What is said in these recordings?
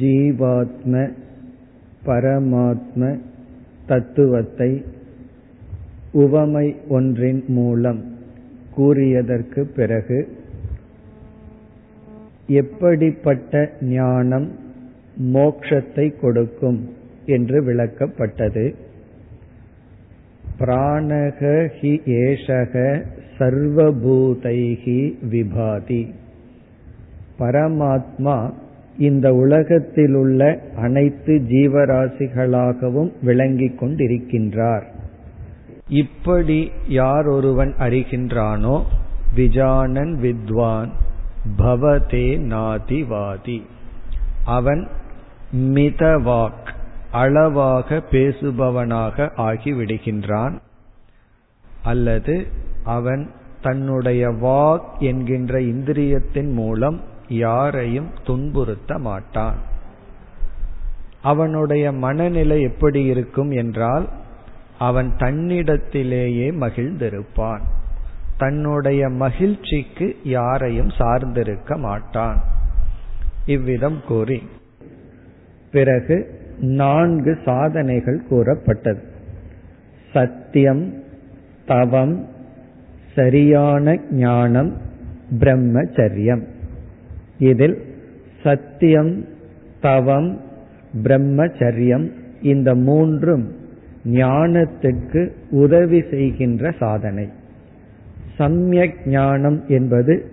ஜீவாத்ம பரமாத்ம தத்துவத்தை உவமை ஒன்றின் மூலம் கூறியதற்கு பிறகு எப்படிப்பட்ட ஞானம் மோக்ஷத்தை கொடுக்கும் என்று விளக்கப்பட்டது. பிராணக ஹி ஏஷக சர்வபூதைகி விபாதி. பரமாத்மா இந்த உலகத்தில் உள்ள அனைத்து ஜீவராசிகளாகவும் விளங்கிக் கொண்டிருக்கின்றார். இப்படி யார் ஒருவன் அறிகின்றானோ விஜானன் வித்வான் பவதே நாதிவாதி. அவன் மிதவாக் அளவாக பேசுபவனாக ஆகிவிடுகின்றான். அல்லது அவன் தன்னுடைய வாக் என்கின்ற இந்திரியத்தின் மூலம் யாரையும் துன்புறுத்த மாட்டான். அவனுடைய மனநிலை எப்படி இருக்கும் என்றால் அவன் தன்னிடத்திலேயே மகிழ்ந்திருப்பான். தன்னுடைய மகிழ்ச்சிக்கு யாரையும் சார்ந்திருக்க மாட்டான். இவ்விதம் கூறி. பிறகு நான்கு சாதனைகள் கூறப்பட்டது. சத்தியம் தவம் சரியான ஞானம் பிரம்மச்சரியம். இதில் சத்தியம் தவம் பிரம்மச்சரியம் இந்த மூன்றும் ஞானத்திற்கு உதவி செய்கின்ற சாதனை. சமயக் ஞானம் என்பது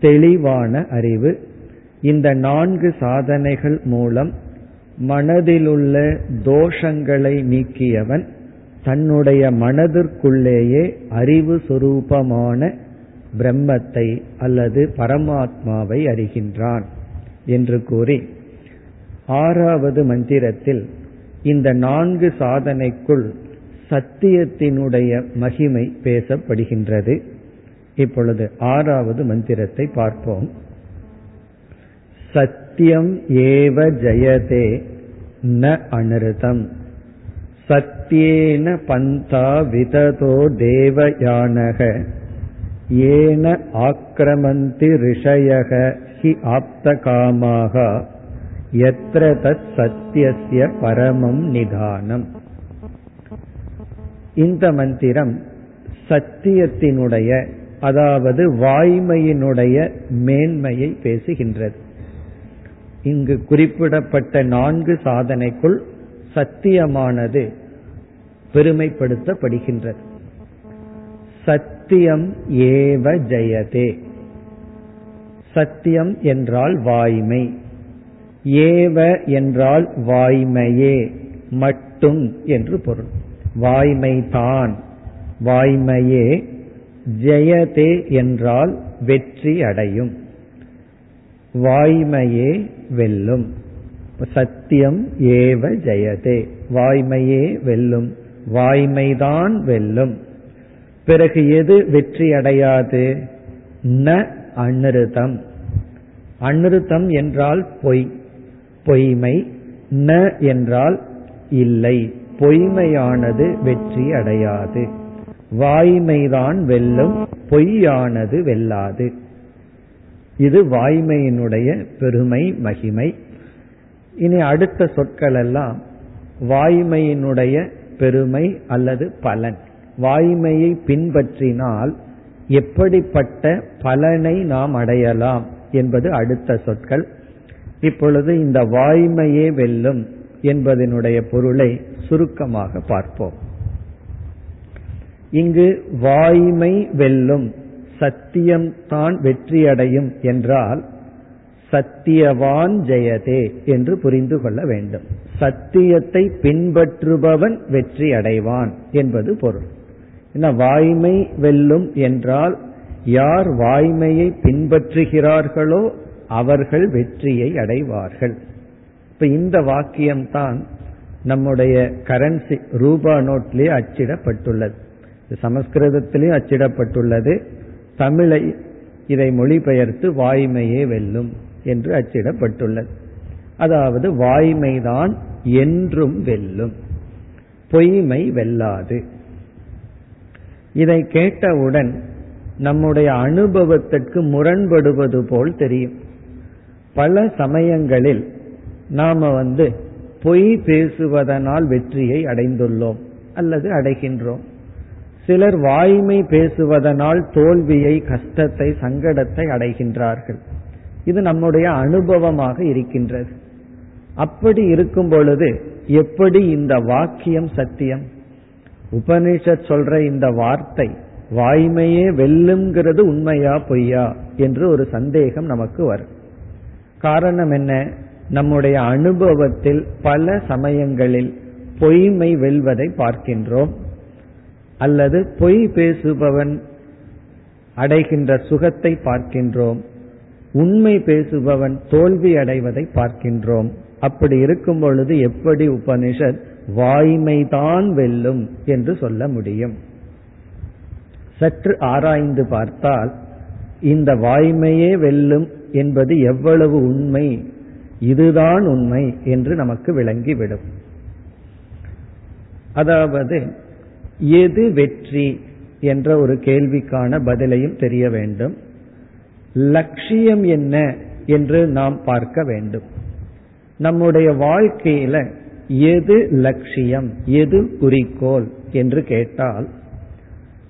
தெளிவான அறிவு. இந்த நான்கு சாதனைகள் மூலம் மனதிலுள்ள தோஷங்களை நீக்கியவன் தன்னுடைய மனதிற்குள்ளேயே அறிவு சுரூபமான பிரம்மத்தை அல்லது பரமாத்மாவை அறிகின்றான் என்று கூறி ஆறாவது மந்திரத்தில் இந்த நான்கு சாதனைக்குள் சத்தியத்தினுடைய மகிமை பேசப்படுகின்றது. இப்பொழுது ஆறாவது மந்திரத்தை பார்ப்போம். சத்தியம் ஏவ ஜெயதே ந அனிருதம் சத்தியேன பந்தா விததோ தேவயானக. ஏன ஆக்கிரமந்தி ரிஷயக ஹி ஆப்தகாமாக எத்திர தத் சத்தியசிய பரமம் நிதானம். இந்த மந்திரம் சத்தியத்தினுடைய அதாவது வாய்மையினுடைய மேன்மையை பேசுகின்றது. இங்கு குறிப்பிடப்பட்ட நான்கு சாதனைக்குள் சத்தியமானது பெருமைப்படுத்தப்படுகின்றது. சத்தியம் ஏவ ஜெயதே. சத்தியம் என்றால் வாய்மை. ஏவ என்றால் வாய்மையே மட்டும் என்று பொருள். வாய்மைதான் வாய்மையே ஜெயதே என்றால் வெற்றி அடையும். வாய்மையே வெல்லும். சத்தியம் ஏவ ஜெயதே. வாய்மையே வெல்லும். வாய்மைதான் வெல்லும். பிறகு எது வெற்றி அடையாது? ந அனிருதம் அனிருத்தம் என்றால் பொய். பொய்மை ந என்றால் இல்லை. பொய்மையானது வெற்றி அடையாது. வாய்மைதான் வெல்லும் பொய்யானது வெல்லாது. இது வாய்மையினுடைய பெருமை மகிமை. இனி அடுத்த சொற்கள் எல்லாம் வாய்மையினுடைய பெருமை அல்லது பலன். வாய்மையை பின்பற்றினால் எப்படிப்பட்ட பலனை நாம் அடையலாம் என்பது அடுத்த சொற்கள். இப்பொழுது இந்த வாய்மையே வெல்லும் என்பதனுடைய பொருளை சுருக்கமாக பார்ப்போம். இங்கு வாய்மை வெல்லும் சத்தியம்தான் வெற்றியடையும் என்றால் சத்தியவான் ஜெயதே என்று புரிந்து கொள்ள வேண்டும். சத்தியத்தை பின்பற்றுபவன் வெற்றி அடைவான் என்பது பொருள். என்ன வாய்மை வெல்லும் என்றால் யார் வாய்மையை பின்பற்றுகிறார்களோ அவர்கள் வெற்றியை அடைவார்கள். இப்ப இந்த வாக்கியம்தான் நம்முடைய கரன்சி ரூபா நோட்லேயே அச்சிடப்பட்டுள்ளது. சமஸ்கிருதத்திலேயும் அச்சிடப்பட்டுள்ளது. தமிழை இதை மொழிபெயர்த்து வாய்மையே வெல்லும் என்று அச்சிடப்பட்டுள்ளது. அதாவது வாய்மைதான் என்றும் வெல்லும். பொய்மை வெல்லாது. இதை கேட்டவுடன் நம்முடைய அனுபவத்திற்கு முரண்படுவது போல் தெரியும். பல சமயங்களில் நாம வந்து பொய் பேசுவதனால் வெற்றியை அடைந்துள்ளோம் அல்லது அடைகின்றோம். சிலர் வாய்மை பேசுவதனால் தோல்வியை கஷ்டத்தை சங்கடத்தை அடைகின்றார்கள். இது நம்முடைய அனுபவமாக இருக்கின்றது. அப்படி இருக்கும் பொழுது எப்படி இந்த வாக்கியம் சத்தியம்? உபனிஷத் சொல்ற இந்த வார்த்தை வாய்மையே வெல்லுங்கிறது உண்மையா பொய்யா என்று ஒரு சந்தேகம் நமக்கு வரும். காரணம் என்ன? நம்முடைய அனுபவத்தில் பல சமயங்களில் பொய்மை வெல்வதை பார்க்கின்றோம். அல்லது பொய் பேசுபவன் அடைகின்ற சுகத்தை பார்க்கின்றோம். உண்மை பேசுபவன் தோல்வி அடைவதை பார்க்கின்றோம். அப்படி இருக்கும் பொழுது எப்படி உபனிஷத் வாய்மைதான் வெல்லும் என்று சொல்ல முடியும். சற்று ஆராய்ந்து பார்த்தால் இந்த வாய்மையே வெல்லும் என்பது எவ்வளவு உண்மை இதுதான் உண்மை என்று நமக்கு விளங்கிவிடும். அதாவது எது வெற்றி என்ற ஒரு கேள்விக்கான பதிலையும் தெரிய வேண்டும். லட்சியம் என்ன என்று நாம் பார்க்க வேண்டும். நம்முடைய வாழ்க்கையில எது லட்சியம் எது குறிக்கோள் என்று கேட்டால்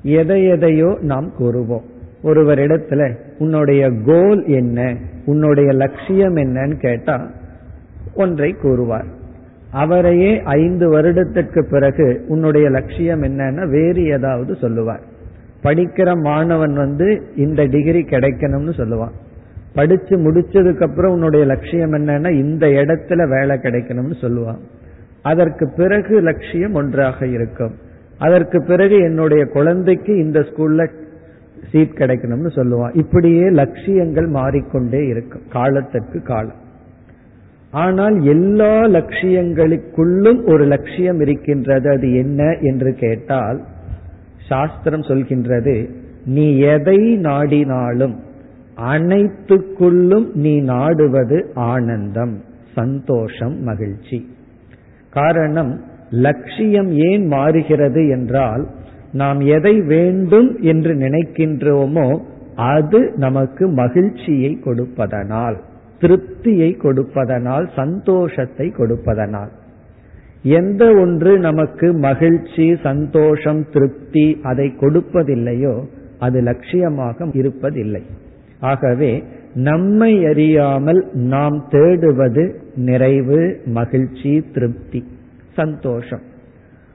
எதை எதையோ நாம் கூறுவோம். ஒருவரிடத்துல உன்னுடைய கோல் என்ன உன்னுடைய லட்சியம் என்னன்னு கேட்டா ஒன்றை கூறுவார். அவரையே ஐந்து வருடத்திற்கு பிறகு உன்னுடைய லட்சியம் என்னன்னா வேறு ஏதாவது சொல்லுவார். படிக்கிற மாணவன் வந்து இந்த டிகிரி கிடைக்கணும்னு சொல்லுவான். படிச்சு முடிச்சதுக்கு அப்புறம் உன்னுடைய லட்சியம் என்னன்னா இந்த இடத்துல வேலை கிடைக்கணும்னு சொல்லுவான். அதற்கு பிறகு லட்சியம் ஒன்றாக இருக்கும். அதற்கு பிறகு என்னுடைய குழந்தைக்கு இந்த ஸ்கூல்ல சீட் கிடைக்கணும்னு சொல்லுவான். இப்படியே லட்சியங்கள் மாறிக்கொண்டே இருக்கும் காலத்திற்கு காலம். ஆனால் எல்லா லட்சியங்களுக்குள்ளும் ஒரு லட்சியம் இருக்கின்றது. அது என்ன என்று கேட்டால் சாஸ்திரம் சொல்கின்றது நீ எதை நாடினாலும் அனைத்துக்குள்ளும் நீ நாடுவது ஆனந்தம் சந்தோஷம் மகிழ்ச்சி. காரணம் லட்சியம் ஏன் மாறுகிறது என்றால் நாம் எதை வேண்டும் என்று நினைக்கின்றோமோ அது நமக்கு மகிழ்ச்சியை கொடுப்பதனால் திருப்தியை கொடுப்பதனால் சந்தோஷத்தை கொடுப்பதனால். எந்த ஒன்று நமக்கு மகிழ்ச்சி சந்தோஷம் திருப்தி அதை கொடுப்பதில்லையோ அது லட்சியமாக இருப்பதில்லை. ஆகவே நம்மை அறியாமல் நாம் தேடுவது நிறைவு மகிழ்ச்சி திருப்தி சந்தோஷம்.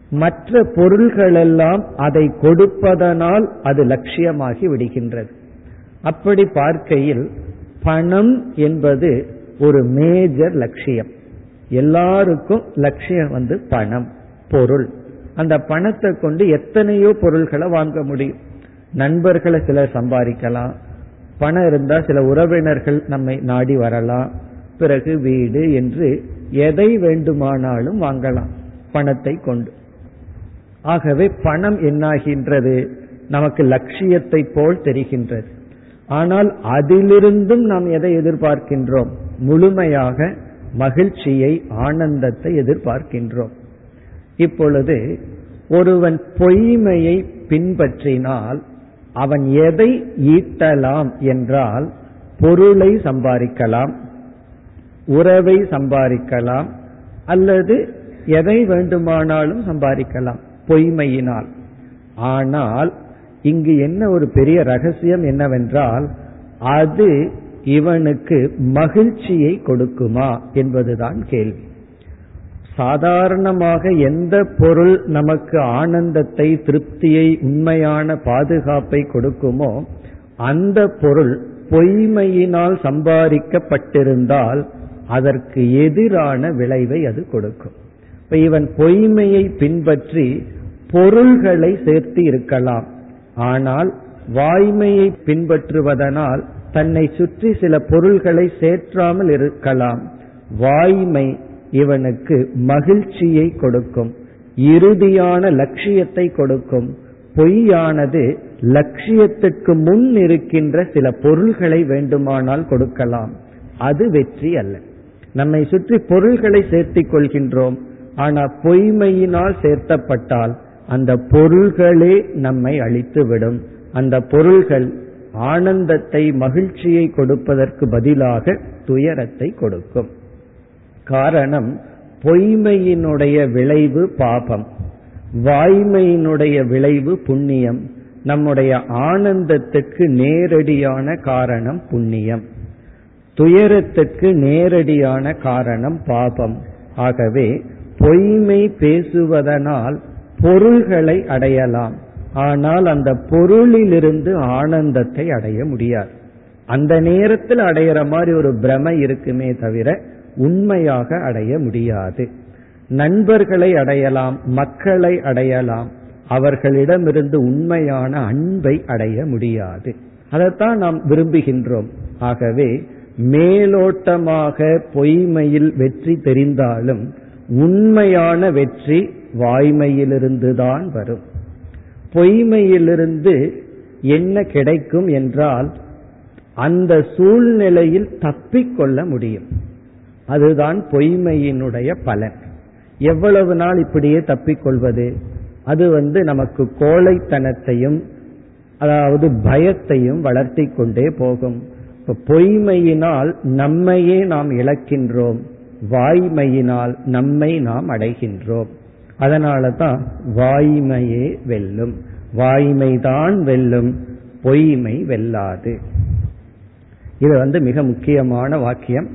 மற்ற பொருள்களெல்லாம் அதை கொடுப்பதனால் அது லட்சியமாகி விடுகின்றது. அப்படி பார்க்கையில் பணம் என்பது ஒரு மேஜர் லட்சியம். எல்லாருக்கும் லட்சியம் வந்து பணம் பொருள். அந்த பணத்தை கொண்டு எத்தனையோ பொருள்களை வாங்க முடியும். நண்பர்களை சிலர் சம்பாதிக்கலாம். பணம் இருந்தால் சில உறவினர்கள் நம்மை நாடி வரலாம். பிறகு வீடு என்று எதை வேண்டுமானாலும் வாங்கலாம் பணத்தை கொண்டு. ஆகவே பணம் என்னாகின்றது? நமக்கு லட்சியத்தை போல் தெரிகின்றது. ஆனால் அதிலிருந்தும் நாம் எதை எதிர்பார்க்கின்றோம்? முழுமையாக மகிழ்ச்சியை ஆனந்தத்தை எதிர்பார்க்கின்றோம். இப்பொழுது ஒருவன் பொய்மையை பின்பற்றினால் அவன் எதை ஈட்டலாம் என்றால் பொருளை சம்பாதிக்கலாம் உறவை சம்பாதிக்கலாம் அல்லது எதை வேண்டுமானாலும் சம்பாதிக்கலாம் பொய்மையினால். ஆனால் இங்கு என்ன ஒரு பெரிய ரகசியம் என்னவென்றால் அது இவனுக்கு மகிழ்ச்சியை கொடுக்குமா என்பதுதான் கேள்வி. சாதாரணமாக எந்த பொருள் நமக்கு ஆனந்தத்தை திருப்தியை உண்மையான பாதுகாப்பை கொடுக்குமோ அந்த பொருள் பொய்மையினால் சம்பாதிக்கப்பட்டிருந்தால் அதற்கு எதிரான விளைவை அது கொடுக்கும். இப்ப இவன் பொய்மையை பின்பற்றி பொருள்களை சேர்த்து இருக்கலாம். ஆனால் வாய்மையை பின்பற்றுவதனால் தன்னை சுற்றி சில பொருள்களை சேற்றாமல் இருக்கலாம். வாய்மை இவனுக்கு மகிழ்ச்சியை கொடுக்கும். இறுதியான லட்சியத்தை கொடுக்கும். பொய்யானது லட்சியத்துக்கு முன் இருக்கின்ற சில பொருள்களை வேண்டுமானால் கொடுக்கலாம். அது வெற்றி அல்ல. நம்மை சுற்றி பொருள்களை சேர்த்திக் கொள்கின்றோம். ஆனால் பொய்மையினால் சேர்த்தப்பட்டால் அந்த பொருள்களே நம்மை அழித்துவிடும். அந்த பொருள்கள் ஆனந்தத்தை மகிழ்ச்சியை கொடுப்பதற்கு பதிலாக துயரத்தை கொடுக்கும். காரணம் பொய்மையினுடைய விளைவு பாபம். வாய்மையினுடைய விளைவு புண்ணியம். நம்முடைய ஆனந்தத்துக்கு நேரடியான காரணம் புண்ணியம். துயரத்துக்கு நேரடியான காரணம் பாபம். ஆகவே பொய்மை பேசுவதனால் பொருள்களை அடையலாம். ஆனால் அந்த பொருளிலிருந்து ஆனந்தத்தை அடைய முடியாது. அந்த நேரத்தில் அடையிற மாதிரி ஒரு பிரமை இருக்குமே தவிர உண்மையாக அடைய முடியாது. நண்பர்களை அடையலாம் மக்களை அடையலாம். அவர்களிடமிருந்து உண்மையான அன்பை அடைய முடியாது. அதைத்தான் நாம் விரும்புகின்றோம். ஆகவே மேலோட்டமாக பொய்மையில் வெற்றி தெரிந்தாலும் உண்மையான வெற்றி வாய்மையிலிருந்துதான் வரும். பொய்மையிலிருந்து என்ன கிடைக்கும் என்றால் அந்த சூழ்நிலையில் தப்பிக்கொள்ள முடியும். அதுதான் பொய்மையினுடைய பலன். எவ்வளவு நாள் இப்படியே தப்பிக்கொள்வது? அது வந்து நமக்கு கோழைத்தனத்தையும் அதாவது பயத்தையும் வளர்த்தி கொண்டே போகும். பொய்மையினால் நம்மையே நாம் இழக்கின்றோம். வாய்மையினால் நம்மை நாம் அடைகின்றோம். அதனால தான் வாய்மையே வெல்லும். வாய்மைதான் வெல்லும். பொய்மை வெல்லாது. இது வந்து மிக முக்கியமான வாக்கியம்.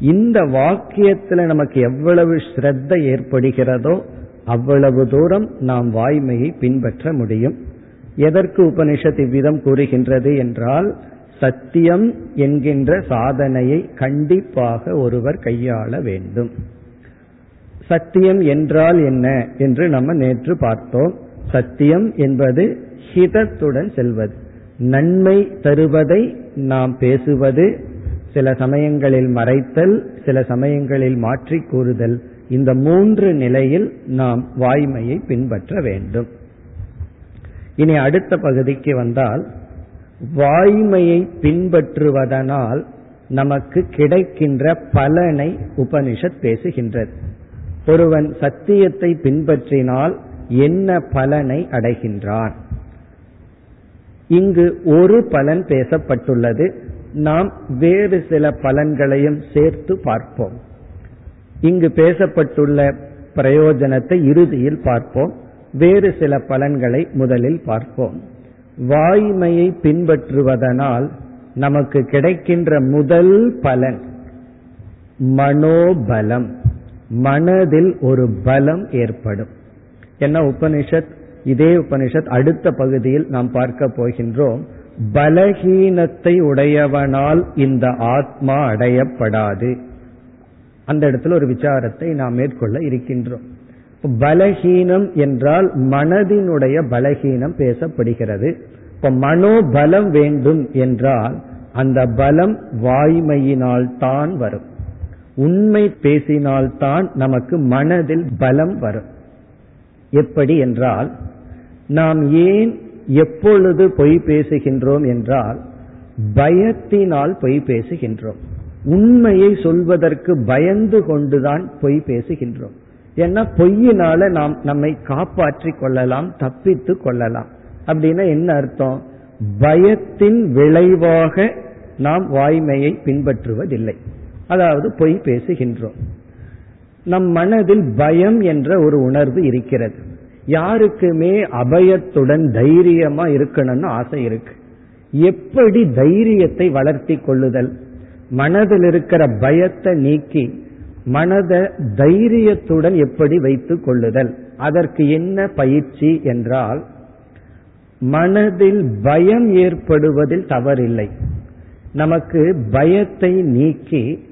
இந்த வாக்கியத்துல நமக்கு எவ்வளவு ஸ்ரத்த ஏற்படுகிறதோ அவ்வளவு தூரம் நாம் வாய்மையை பின்பற்ற முடியும். எதற்கு உபனிஷத் இவ்விதம் கூறுகின்றது என்றால் சத்தியம் என்கின்ற சாதனையை கண்டிப்பாக ஒருவர் கையாள வேண்டும். சத்தியம் என்றால் என்ன என்று நம்ம நேற்று பார்த்தோம். சத்தியம் என்பது ஹிதத்துடன் செல்வது. நன்மை தருவதை நாம் பேசுவது சில சமயங்களில் மறைத்தல் சில சமயங்களில் மாற்றி கூறுதல் இந்த மூன்று நிலையில் நாம் வாய்மையை பின்பற்ற வேண்டும். இனி அடுத்த பகுதிக்கு வந்தால் வாய்மையை பின்பற்றுவதனால் நமக்கு கிடைக்கின்ற பலனை உபனிஷத் பேசுகின்றது. ஒருவன் சத்தியத்தை பின்பற்றினால் என்ன பலனை அடைகின்றான்? இங்கு ஒரு பலன் பேசப்பட்டுள்ளது. நாம் வேறு சில பலன்களையும் சேர்த்து பார்ப்போம். இங்கு பேசப்பட்டுள்ள பிரயோஜனத்தை இறுதியில் பார்ப்போம். வேறு சில பலன்களை முதலில் பார்ப்போம். வாய்மையை பின்பற்றுவதனால் நமக்கு கிடைக்கின்ற முதல் பலன் மனோபலம். மனதில் ஒரு பலம் ஏற்படும். என்ன உபனிஷத்? இதே உபனிஷத் அடுத்த பகுதியில் நாம் பார்க்க போகின்றோம். பலகீனத்தை உடையவனால் இந்த ஆத்மா அடையப்படாது. அந்த இடத்துல ஒரு விசாரத்தை நாம் மேற்கொள்ள இருக்கின்றோம். பலகீனம் என்றால் மனதினுடைய பலகீனம் பேசப்படுகிறது. இப்ப மனோபலம் வேண்டும் என்றால் அந்த பலம் வாய்மையினால் தான் வரும். உண்மை பேசினால்தான் நமக்கு மனதில் பலம் வரும். எப்படி என்றால் நாம் ஏன் எப்பொழுது பொய் பேசுகின்றோம் என்றால் பயத்தினால் பொய் பேசுகின்றோம். உண்மையை சொல்வதற்கு பயந்து கொண்டுதான் பொய் பேசுகின்றோம். ஏன்னா பொய்யினால நாம் நம்மை காப்பாற்றி கொள்ளலாம் தப்பித்து கொள்ளலாம். அப்படின்னா என்ன அர்த்தம்? பயத்தின் விளைவாக நாம் வாய்மையை பின்பற்றுவதில்லை. அதாவது பொய் பேசுகின்றோம். நம் மனதில் பயம் என்ற ஒரு உணர்வு இருக்கிறது. யாருக்குமே அபயத்துடன் தைரியமா இருக்கணும்னு ஆசை இருக்கு. எப்படி தைரியத்தை வளர்த்தி கொள்ளுதல்? மனதில் இருக்கிற பயத்தை நீக்கி மனதை தைரியத்துடன் எப்படி வைத்துக் கொள்ளுதல்? அதற்கு என்ன பயிற்சி என்றால் மனதில் பயம் ஏற்படுவதில் தவறில்லை. நமக்கு பயத்தை நீக்கி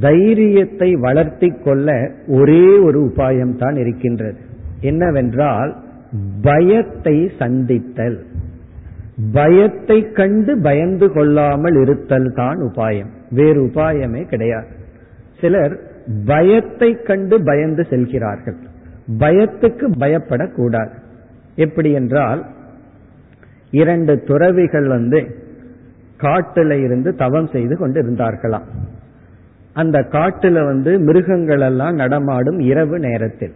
தைரியத்தை வளர்த்தி கொள்ள ஒரே ஒரு உபாயம் தான் இருக்கின்றது. என்னவென்றால் பயத்தை சந்தித்தல். பயத்தை கண்டு பயந்து கொள்ளாமல் இருத்தல் தான் உபாயம். வேறு உபாயமே கிடையாது. சிலர் பயத்தை கண்டு பயந்து செல்கிறார்கள். பயத்துக்கு பயப்படக்கூடாது. எப்படி என்றால் இரண்டு துறவிகள் வந்து காட்டுல இருந்து தவம் செய்து கொண்டு இருந்தார்களாம் அந்த காட்டுல வந்து மிருகங்கள் எல்லாம் நடமாடும் இரவு நேரத்தில்.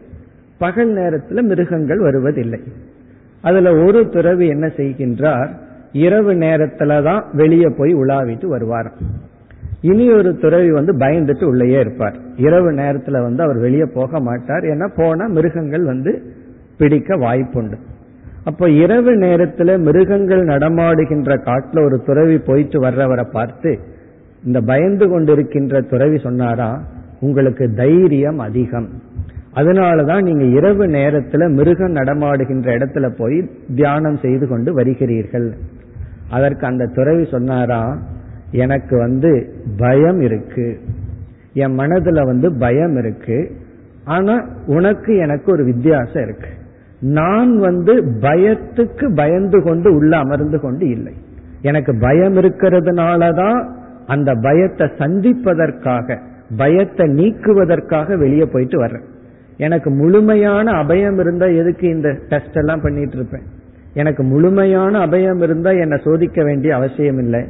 பகல் நேரத்தில் மிருகங்கள் வருவதில்லை. அதுல ஒரு துறவி என்ன செய்கின்றார் இரவு நேரத்துல தான் வெளியே போய் உலாவிட்டு வருவாராம். இனி ஒரு துறவி வந்து பயந்துட்டு உள்ளேயே இருப்பார். இரவு நேரத்துல வந்து அவர் வெளியே போக மாட்டார். ஏன்னா போனா மிருகங்கள் வந்து பிடிக்க வாய்ப்புண்டு. அப்போ இரவு நேரத்துல மிருகங்கள் நடமாடுகின்ற காட்டுல ஒரு துறவி போயிட்டு வர்றவரை பார்த்து இந்த பயந்து கொண்டிருக்கின்ற துறவி சொன்னாரா உங்களுக்கு தைரியம் அதிகம். அதனாலதான் நீங்க இரவு நேரத்துல மிருகம் நடமாடுகின்ற இடத்துல போய் தியானம் செய்து கொண்டு வருகிறீர்கள். அதற்கு அந்த துறவி சொன்னாரா எனக்கு வந்து பயம் இருக்கு. என் மனதுல வந்து பயம் இருக்கு. ஆனா உனக்கு எனக்கு ஒரு வித்தியாசம் இருக்கு. நான் வந்து பயத்துக்கு பயந்து கொண்டு உள்ள அமர்ந்து கொண்டு இல்லை. எனக்கு பயம் இருக்கிறதுனாலதான் அந்த பயத்தை சந்திப்பதற்காக பயத்தை நீக்குவதற்காக வெளியே போயிட்டு வர்றேன். எனக்கு முழுமையான அபயம் இருந்தா எதுக்கு இந்த டெஸ்ட் எல்லாம் பண்ணிட்டு இருப்பேன்? எனக்கு முழுமையான அபயம் இருந்தா என்னை சோதிக்க வேண்டிய அவசியம் இல்லை.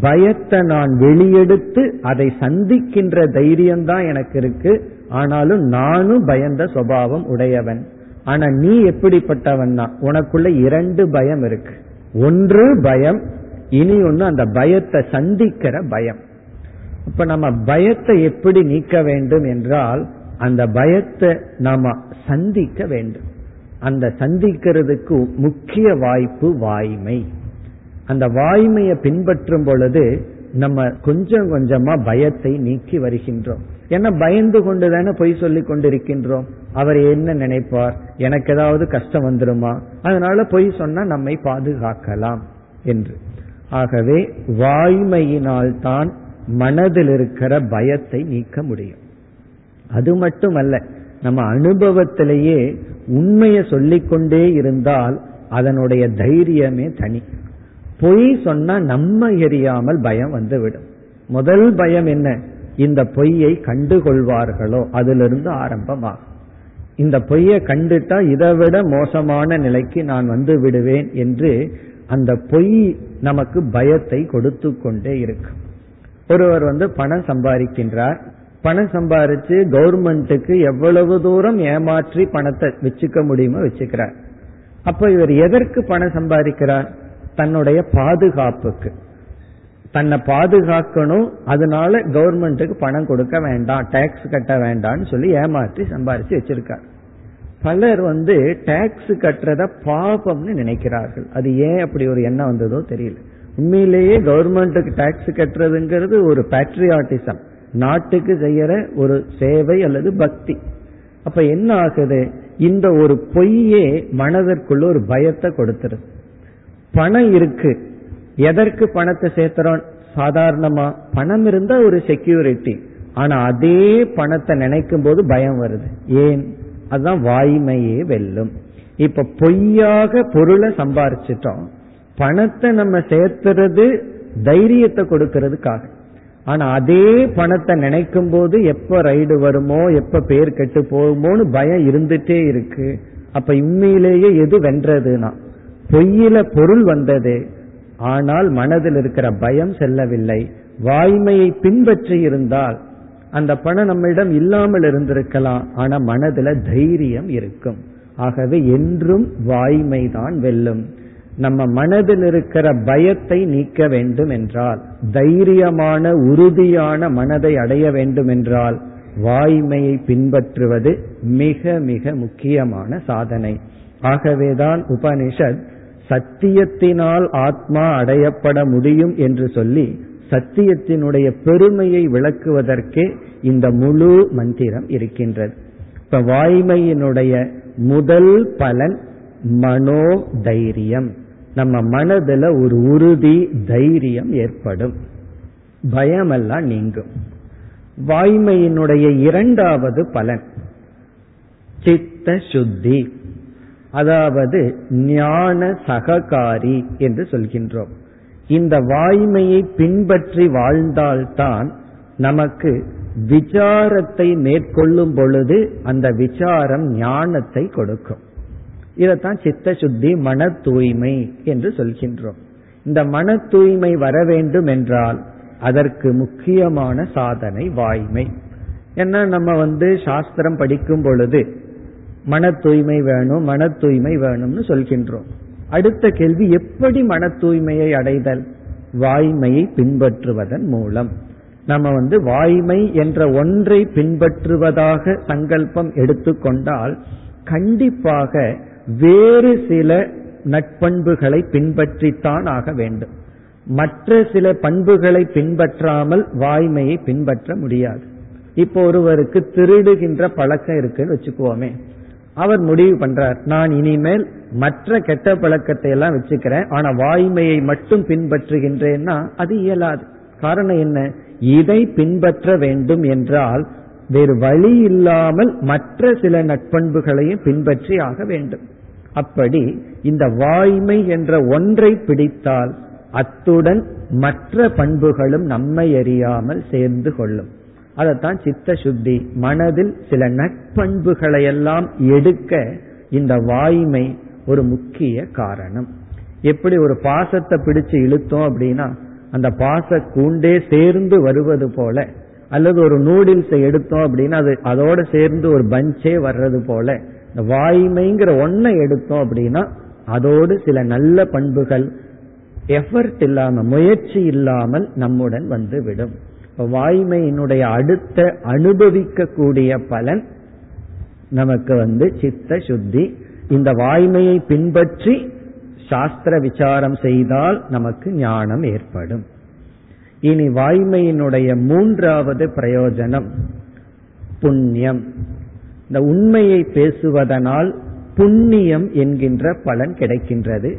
பயத்தை நான் வெளியெடுத்து அதை சந்திக்கின்ற தைரியம்தான் எனக்கு இருக்கு. ஆனாலும் நானும் பயந்த சுவாவம் உடையவன். ஆனா நீ எப்படிப்பட்டவன்னா உனக்குள்ள இரண்டு பயம் இருக்கு. ஒன்று பயம் இனி ஒன்று அந்த பயத்தை சந்திக்கிற பயம். இப்ப நம்ம பயத்தை எப்படி நீக்க வேண்டும் என்றால் அந்த பயத்தை நாம சந்திக்க வேண்டும். அந்த சந்திக்கிறதுக்கு முக்கிய வாய்ப்பு வாய்மை. அந்த வாய்மையை பின்பற்றும் பொழுது நம்ம கொஞ்சம் கொஞ்சமா பயத்தை நீக்கி வருகின்றோம். ஏன்னா பயந்து கொண்டு தானே பொய் சொல்லி கொண்டிருக்கின்றோம்? அவர் என்ன நினைப்பார்? எனக்கு ஏதாவது கஷ்டம் வந்துருமா? அதனால பொய் சொன்னா நம்மை பாதுகாக்கலாம் என்று. ஆகவே வாய்மையினால் தான் மனதில் இருக்கிற பயத்தை நீக்க முடியும். அது மட்டுமல்ல நம்ம அனுபவத்திலேயே உண்மையை சொல்லிக்கொண்டே இருந்தால் அதனுடைய தைரியமே தனி. பொய் சொன்னா நம்ம எரியாமல் பயம் வந்துவிடும். முதல் பயம் என்ன? இந்த பொய்யை கண்டுகொள்வார்களோ? அதிலிருந்து ஆரம்பமாகும். இந்த பொய்யை கண்டுட்டா இதை விட மோசமான நிலைக்கு நான் வந்து விடுவேன் என்று அந்த பொய் நமக்கு பயத்தை கொடுத்து கொண்டே இருக்கும். ஒருவர் வந்து பணம் சம்பாதிக்கின்றார். பணம் சம்பாதிச்சு கவர்மெண்ட்டுக்கு எவ்வளவு தூரம் ஏமாற்றி பணத்தை வச்சுக்க முடியுமோ வச்சுக்கிறார். அப்ப இவர் எதற்கு பணம் சம்பாதிக்கிறார்? தன்னுடைய பாதுகாப்புக்கு. தன்னை பாதுகாக்கணும் அதனால கவர்மெண்ட்டுக்கு பணம் கொடுக்க வேண்டாம் டாக்ஸ் கட்ட வேண்டாம்னு சொல்லி ஏமாற்றி சம்பாரிச்சு வச்சிருக்கார். பலர் வந்து டாக்ஸ் கட்டுறத பாபம்னு நினைக்கிறார்கள். அது ஏன் அப்படி ஒரு எண்ணம் வந்ததோ தெரியல. உண்மையிலேயே கவர்மெண்ட்டுக்கு டாக்ஸ் கட்டுறதுங்கிறது ஒரு பேட்ரியாட்டிசம் நாட்டுக்கு செய்யற ஒரு சேவை அல்லது பக்தி. அப்ப என்ன ஆகுது? இந்த ஒரு பொய்யே மனதிற்குள்ள ஒரு பயத்தை கொடுத்துருது. பணம் இருக்கு. எதற்கு பணத்தை சேர்த்துறோம்? சாதாரணமா பணம் இருந்தா ஒரு செக்யூரிட்டி ஆனா அதே பணத்தை நினைக்கும் போது பயம் வருது. ஏன்? அதுதான் வாய்மையே வெல்லும். இப்ப பொய்யாக பொருளை சம்பாரிச்சிட்டோம். பணத்தை நம்ம சேர்த்துறது தைரியத்தை கொடுக்கறதுக்காக. ஆனா அதே பணத்தை நினைக்கும் போது எப்ப ரைடு வருமோ எப்ப பேர் கெட்டு போகுமோன்னு பயம் இருந்துட்டே இருக்கு. அப்ப உண்மையிலேயே எது வென்றதுன்னா பொய்யில பொருள் வந்தது. ஆனால் மனதில் இருக்கிற பயம் செல்லவில்லை. வாய்மையை பின்பற்றி இருந்தால் அந்த பணம் நம்மிடம் இல்லாமல் இருந்திருக்கலாம். ஆனா மனதுல தைரியம் இருக்கும். ஆகவே என்றும் வாய்மைதான் வெல்லும். நம்ம மனதில் இருக்கிற பயத்தை நீக்க வேண்டும் என்றால் தைரியமான உறுதியான மனதை அடைய வேண்டும் என்றால் வாய்மையை பின்பற்றுவது மிக மிக முக்கியமான சாதனை. ஆகவேதான் உபனிஷத் சத்தியத்தினால் ஆத்மா அடையப்பட முடியும் என்று சொல்லி சத்தியத்தினுடைய பெருமையை விளக்குவதற்கே இந்த முழு மந்திரம் இருக்கின்றது. இப்ப வாய்மையினுடைய முதல் பலன் மனோ தைரியம் நம்ம மனதுல ஒரு உறுதி தைரியம் ஏற்படும். பயமெல்லாம் நீங்கும். வாய்மையினுடைய இரண்டாவது பலன் சித்த சுத்தி அதாவது ஞான சககாரி என்று சொல்கின்றோம். இந்த வாய்மையை பின்பற்றி வாழ்ந்தால்தான் நமக்கு விசாரத்தை மேற்கொள்ளும் பொழுது அந்த விசாரம் ஞானத்தை கொடுக்கும். இதைத்தான் சித்த சுத்தி மன தூய்மை என்று சொல்கின்றோம். இந்த மன தூய்மை வர வேண்டும் என்றால் அதற்கு முக்கியமான சாதனை வாய்மை. ஏன்னா நம்ம வந்து சாஸ்திரம் படிக்கும் பொழுது மன தூய்மை வேணும் மன தூய்மை வேணும்னு சொல்கின்றோம். அடுத்த கேள்வி எப்படி மன தூய்மையை அடைதல்? வாய்மையை பின்பற்றுவதன் மூலம். நம்ம வந்து வாய்மை என்ற ஒன்றை பின்பற்றுவதாக சங்கல்பம் எடுத்துக்கொண்டால் கண்டிப்பாக வேறு சில நட்பண்புகளை பின்பற்றித்தான் ஆக வேண்டும். மற்ற சில பண்புகளை பின்பற்றாமல் வாய்மையை பின்பற்ற முடியாது. இப்போ ஒருவருக்கு திருடுகின்ற பழக்கம் இருக்குன்னு வச்சுக்குவோமே. அவர் முடிவு பண்றார். நான் இனிமேல் மற்ற கெட்ட பழக்கத்தை எல்லாம் வச்சுக்கிறேன். ஆனா வாய்மையை மட்டும் பின்பற்றுகின்றேன்னா அது இயலாது. காரணம் என்ன? இதை பின்பற்ற வேண்டும் என்றால் வேறு வழி இல்லாமல் மற்ற சில நட்பண்புகளையும் பின்பற்றி ஆக வேண்டும். அப்படி இந்த வாய்மை என்ற ஒன்றை பிடித்தால் அத்துடன் மற்ற பண்புகளும் நம்மை அறியாமல் சேர்ந்து கொள்ளும். அதைத்தான் சித்த சுத்தி மனதில் சில நட்பண்புகளை எல்லாம் எடுக்க இந்த வாய்மை ஒரு முக்கிய காரணம். எப்படி ஒரு பாசத்தை பிடிச்சு இழுத்தோம் அப்படின்னா அந்த பாச கூண்டே சேர்ந்து வருவது போல அல்லது ஒரு நூடில்ஸை எடுத்தோம் அப்படின்னா அது அதோட சேர்ந்து ஒரு பஞ்சே வர்றது போல இந்த வாய்மைங்கிற ஒன்னை எடுத்தோம் அப்படின்னா அதோடு சில நல்ல பண்புகள் எஃபர்ட் இல்லாமல் முயற்சி இல்லாமல் நம்முடன் வந்து விடும். வாய்மையினுடைய அடுத்த அனுபவிக்கக்கூடிய பலன் நமக்கு வந்து சித்த சுத்தி. இந்த வாய்மையை பின்பற்றி சாஸ்திர விசாரம் செய்தால் நமக்கு ஞானம் ஏற்படும். இனி வாய்மையினுடைய மூன்றாவது பிரயோஜனம் புண்ணியம். இந்த உண்மையை பேசுவதனால் புண்ணியம் என்கின்ற பலன் கிடைக்கின்றது.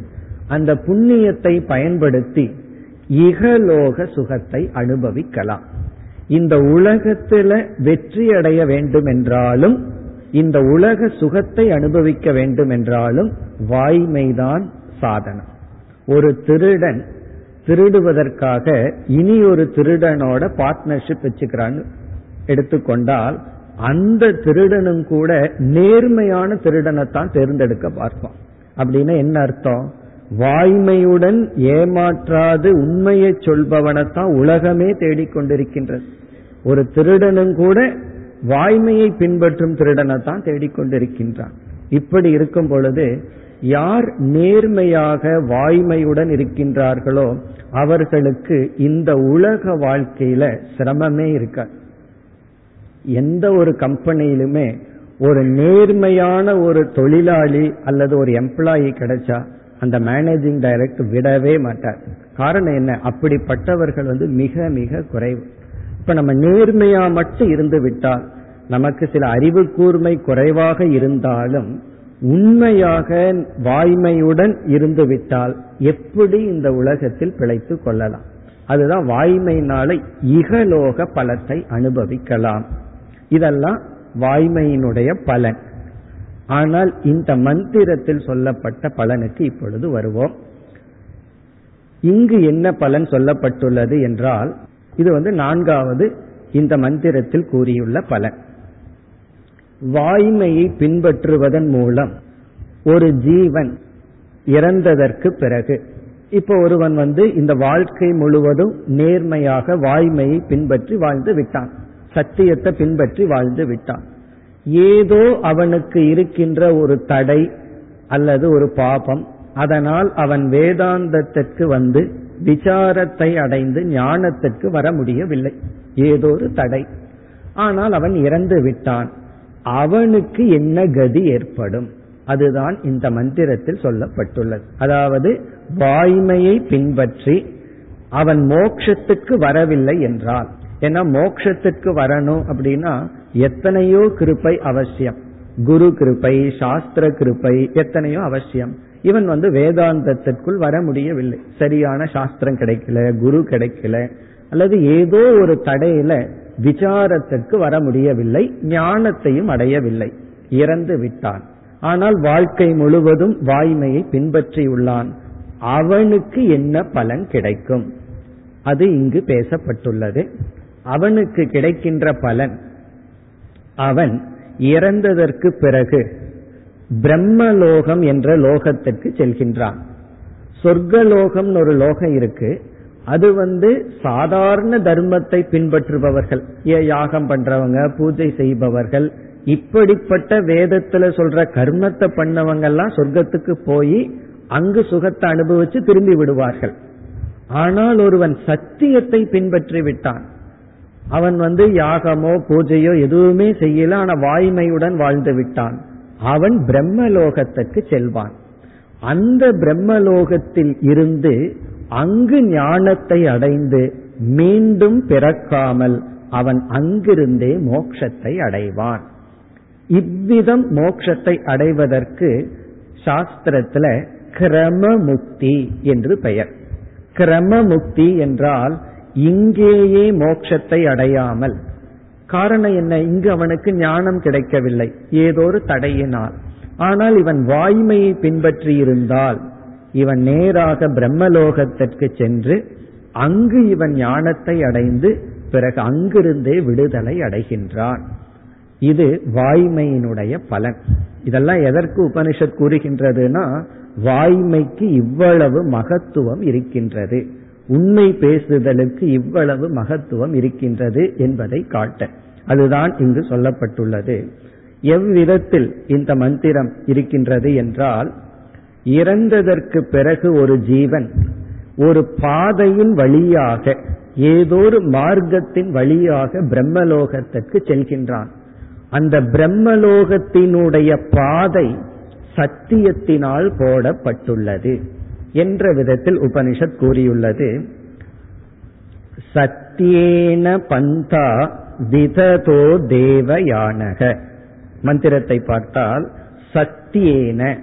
அந்த புண்ணியத்தை பயன்படுத்தி இகலோக சுகத்தை அனுபவிக்கலாம். இந்த உலகத்துல வெற்றி அடைய வேண்டும் என்றாலும் இந்த உலக சுகத்தை அனுபவிக்க வேண்டும் என்றாலும் வாய்மைதான் சாதனம். ஒரு திருடன் திருடுவதற்காக இனி ஒரு திருடனோட பார்ட்னர்ஷிப் வச்சுக்கிறான்னு எடுத்துக்கொண்டால் அந்த திருடனும் கூட நேர்மையான திருடனைத்தான் தேர்ந்தெடுக்க பார்ப்பான் அப்படின்னா என்ன அர்த்தம்? வாய்மையுடன் ஏமாற்றாது உண்மையை சொல்பவனைத்தான் உலகமே தேடிக்கொண்டிருக்கின்றது ஒரு திருடனும் கூட வாய்மையை பின்பற்றும் திருடனைத்தான் தேடிக்கொண்டிருக்கின்றான் இப்படி இருக்கும் பொழுது யார் நேர்மையாக வாய்மையுடன் இருக்கின்றார்களோ அவர்களுக்கு இந்த உலக வாழ்க்கையில சிரமமே இருக்காது. எந்த ஒரு கம்பெனியிலுமே ஒரு நேர்மையான ஒரு தொழிலாளி அல்லது ஒரு எம்ப்ளாயி கிடைச்சா அந்த மேனேஜிங் டைரக்டர் விடவே மாட்டார். காரணம் என்ன? அப்படிப்பட்டவர்கள் வந்து மிக மிக குறைவு. இப்ப நம்ம நேர்மையா மட்டும் இருந்து விட்டால் நமக்கு சில அறிவு கூர்மை குறைவாக இருந்தாலும் உண்மையாக வாய்மையுடன் இருந்து விட்டால் எப்படி இந்த உலகத்தில் பிழைத்து கொள்ளலாம்? அதுதான் வாய்மையினால இகலோக பலத்தை அனுபவிக்கலாம். இதெல்லாம் வாய்மையினுடைய பலன். ஆனால் இந்த மந்திரத்தில் சொல்லப்பட்ட பலனுக்கு இப்பொழுது வருவோம். இங்கு என்ன பலன் சொல்லப்பட்டுள்ளது என்றால் இது வந்து நான்காவது இந்த மந்திரத்தில் கூறியுள்ள பலன். வாய்மையை பின்பற்றுவதன் மூலம் ஒரு ஜீவன் இறந்ததற்கு பிறகு இப்போ ஒருவன் வந்து இந்த வாழ்க்கை முழுவதும் நேர்மையாக வாய்மையை பின்பற்றி வாழ்ந்து விட்டான். சத்தியத்தை பின்பற்றி வாழ்ந்து விட்டான். ஏதோ அவனுக்கு இருக்கின்ற ஒரு தடை அல்லது ஒரு பாபம் அதனால் அவன் வேதாந்தத்திற்கு வந்து விசாரத்தை அடைந்து ஞானத்திற்கு வர முடியவில்லை. ஏதோ ஒரு தடை. ஆனால் அவன் இறந்து விட்டான். அவனுக்கு என்ன கதி ஏற்படும்? அதுதான் இந்த மந்திரத்தில் சொல்லப்பட்டுள்ளது. அதாவது வாய்மையை பின்பற்றி அவன் மோக்ஷத்துக்கு வரவில்லை என்றால் ஏன்னா மோக்ஷத்துக்கு வரணும் அப்படின்னா எத்தனையோ கிருப்பை அவசியம். குரு கிருப்பை சாஸ்திர கிருப்பை எத்தனையோ அவசியம். இவன் வந்து வேதாந்தத்திற்குள் வர முடியவில்லை. சரியான சாஸ்திரம் கிடைக்கல குரு கிடைக்கல அல்லது ஏதோ ஒரு தடையில விசாரத்திற்கு வர முடியவில்லை ஞானத்தையும் அடையவில்லை. இறந்து விட்டான். ஆனால் வாழ்க்கை முழுவதும் வாய்மையை பின்பற்றியுள்ளான் அவனுக்கு என்ன பலன் கிடைக்கும்? அது இங்கு பேசப்பட்டுள்ளது. அவனுக்கு கிடைக்கின்ற பலன் அவன் இறந்ததற்கு பிறகு பிரம்மலோகம் என்ற லோகத்திற்கு செல்கின்றான். சொர்க்கலோகம் ஒரு லோகம் இருக்கு. அது வந்து சாதாரண தர்மத்தை பின்பற்றுபவர்கள். யாகம் பண்றவங்க பூஜை செய்பவர்கள் இப்படிப்பட்ட வேதத்துல சொல்ற கர்மத்தை பண்ணவங்க எல்லாம் சொர்க்கத்துக்கு போய் அங்கு சுகத்தை அனுபவிச்சு திரும்பி விடுவார்கள். ஆனால் ஒருவன் சத்தியத்தை பின்பற்றி விட்டான். அவன் வந்து யாகமோ பூஜையோ எதுவுமே செய்யல ஆனா வாய்மையுடன் வாழ்ந்து விட்டான். அவன் பிரம்மலோகத்துக்கு செல்வான். அந்த பிரம்மலோகத்தில் இருந்து அங்கு ஞானத்தை அடைந்து மீண்டும் பிறக்காமல் அவன் அங்கிருந்தே மோட்சத்தை அடைவான். இவ்விதம் மோட்சத்தை அடைவதற்கு சாஸ்திரத்துல கிரமமுக்தி என்று பெயர். கிரமமுக்தி என்றால் இங்கேயே மோட்சத்தை அடையாமல். காரணம் என்ன? இங்கு அவனுக்கு ஞானம் கிடைக்கவில்லை. ஏதோ ஒரு தடையினால். ஆனால் இவன் வாய்மையை பின்பற்றி இருந்தால் இவன் நேராக பிரம்மலோகத்திற்கு சென்று அங்கு இவன் ஞானத்தை அடைந்து பிறகு அங்கிருந்தே விடுதலை அடைகின்றான். இது வாய்மையினுடைய பலன். இதெல்லாம் எதற்கு உபனிஷத் கூறுகின்றதுன்னா வாய்மைக்கு இவ்வளவு மகத்துவம் இருக்கின்றது. உண்மை பேசுதலுக்கு இவ்வளவு மகத்துவம் இருக்கின்றது என்பதை காட்ட. அதுதான் இங்கு சொல்லப்பட்டுள்ளது. எவ்விதத்தில் இந்த மந்திரம் இருக்கின்றது என்றால் இறந்ததற்கு பிறகு ஒரு ஜீவன் ஒரு பாதையின் வழியாக ஏதோ ஒரு மார்க்கத்தின் வழியாக பிரம்மலோகத்திற்கு செல்கின்றான். அந்த பிரம்மலோகத்தினுடைய பாதை சத்தியத்தினால் போடப்பட்டுள்ளது. என்ற விதத்தில் உபனிஷத் கூறியுள்ளது. சத்தியேன பந்தா விததோ தேவயானக. மந்திரத்தை பார்த்தால் சத்தியேன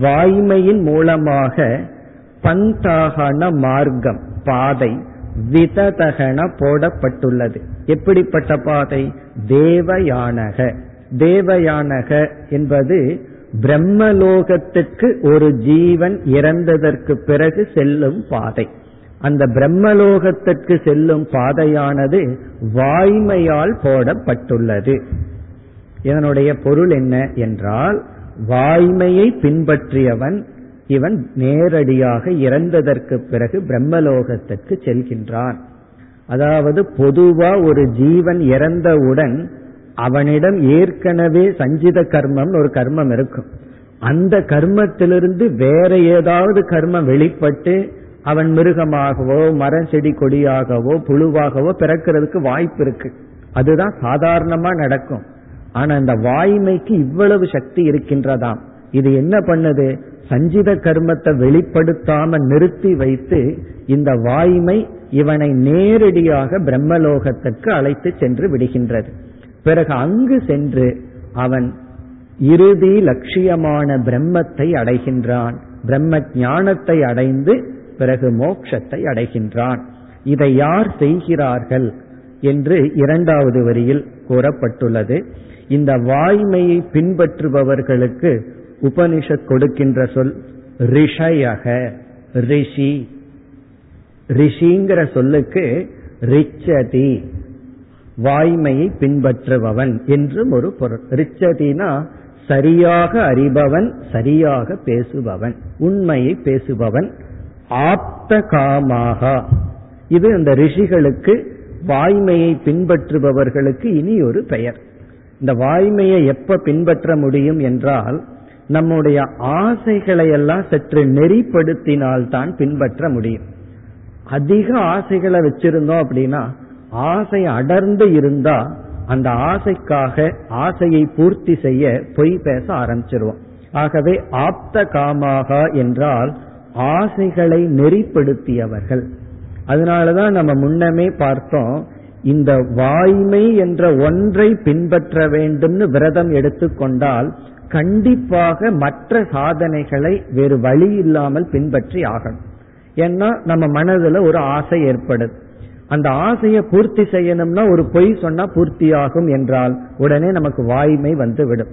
வாய்மையின் மூலமாக பந்தாகன மார்க்கம் பாதை விததகன போடப்பட்டுள்ளது. எப்படிப்பட்ட பாதை? தேவயானக. தேவயானக என்பது பிரம்மலோகத்துக்கு ஒரு ஜீவன் இறந்ததற்கு பிறகு செல்லும் பாதை. அந்த பிரம்மலோகத்திற்கு செல்லும் பாதையானது வாய்மையால் போடப்பட்டுள்ளது. இதனுடைய பொருள் என்ன என்றால் வாய்மையை பின்பற்றியவன் இவன் நேரடியாக இறந்ததற்கு பிறகு பிரம்மலோகத்திற்கு செல்கின்றான். அதாவது பொதுவா ஒரு ஜீவன் இறந்தவுடன் அவனிடம் ஏற்கனவே சஞ்சித கர்மம் ஒரு கர்மம் இருக்கும். அந்த கர்மத்திலிருந்து வேற ஏதாவது கர்மம் வெளிப்பட்டு அவன் மிருகமாகவோ மரம் செடி கொடியாகவோ புழுவாகவோ பிறக்கிறதுக்கு வாய்ப்பு இருக்கு. அதுதான் சாதாரணமா நடக்கும். ஆனா இந்த வாய்மைக்கு இவ்வளவு சக்தி இருக்கின்றதாம். இது என்ன பண்ணுது? சஞ்சித கர்மத்தை வெளிப்படுத்தாம நிறுத்தி வைத்து இந்த வாய்மை இவனை நேரடியாக பிரம்மலோகத்திற்கு அழைத்து சென்று விடுகின்றது. பிறகு அங்கு சென்று அவன் இறுதி லட்சியமான பிரம்மத்தை அடைகின்றான். பிரம்ம ஞானத்தை அடைந்து பிறகு மோட்சத்தை அடைகின்றான். இதை யார் செய்கிறார்கள் என்று இரண்டாவது வரியில் கூறப்பட்டுள்ளது. இந்த வாய்மையை பின்பற்றுபவர்களுக்கு உபனிஷத் கொடுக்கின்ற சொல் ரிஷயக ரிஷி. ரிஷிங்கிற சொல்லுக்கு ரிச்சதி. வாய்மையை பின்பற்றுபவன் என்றும் ஒரு பொருள். ரிச்சதினா சரியாக அறிபவன் சரியாக பேசுபவன் உண்மையை பேசுபவன் ஆப்த காமாக. இது அந்த ரிஷிகளுக்கு வாய்மையை பின்பற்றுபவர்களுக்கு இனி ஒரு பெயர். இந்த வாய்மையை எப்ப பின்பற்ற முடியும் என்றால் நம்முடைய ஆசைகளை எல்லாம் சற்று நெறிப்படுத்தினால்தான் பின்பற்ற முடியும். அதிக ஆசைகளை வச்சிருந்தோம் அப்படின்னா ஆசை அடர்ந்து இருந்தா அந்த ஆசைக்காக ஆசையை பூர்த்தி செய்ய பொய் பேச ஆரம்பிச்சிருவோம். ஆகவே ஆப்த காமாக என்றால் ஆசைகளை நெறிப்படுத்தியவர்கள். அதனாலதான் நம்ம முன்னமே பார்த்தோம் இந்த வாய்மை என்ற ஒன்றை பின்பற்ற வேண்டும்னு விரதம் எடுத்துக்கொண்டால் கண்டிப்பாக மற்ற சாதனைகளை வேறு வழி இல்லாமல் பின்பற்றி ஆகணும். ஏன்னா நம்ம மனதுல ஒரு ஆசை ஏற்படுது. அந்த ஆசையை பூர்த்தி செய்யணும்னா ஒரு பொய் சொன்னா பூர்த்தி ஆகும் என்றால் உடனே நமக்கு வாய்மை வந்து விடும்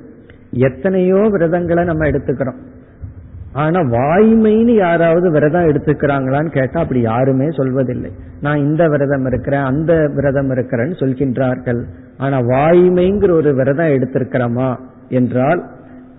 எத்தனையோ விரதங்களை நம்ம எடுத்துக்கிறோம். ஆனா வாய்மைன்னு யாராவது விரதம் எடுத்துக்கிறாங்களான்னு கேட்டா அப்படி யாருமே சொல்வதில்லை. நான் இந்த விரதம் இருக்கிறேன் அந்த விரதம் இருக்கிறேன்னு சொல்கின்றார்கள். ஆனா வாய்மைங்கிற ஒரு விரதம் எடுத்திருக்கிறோமா என்றால்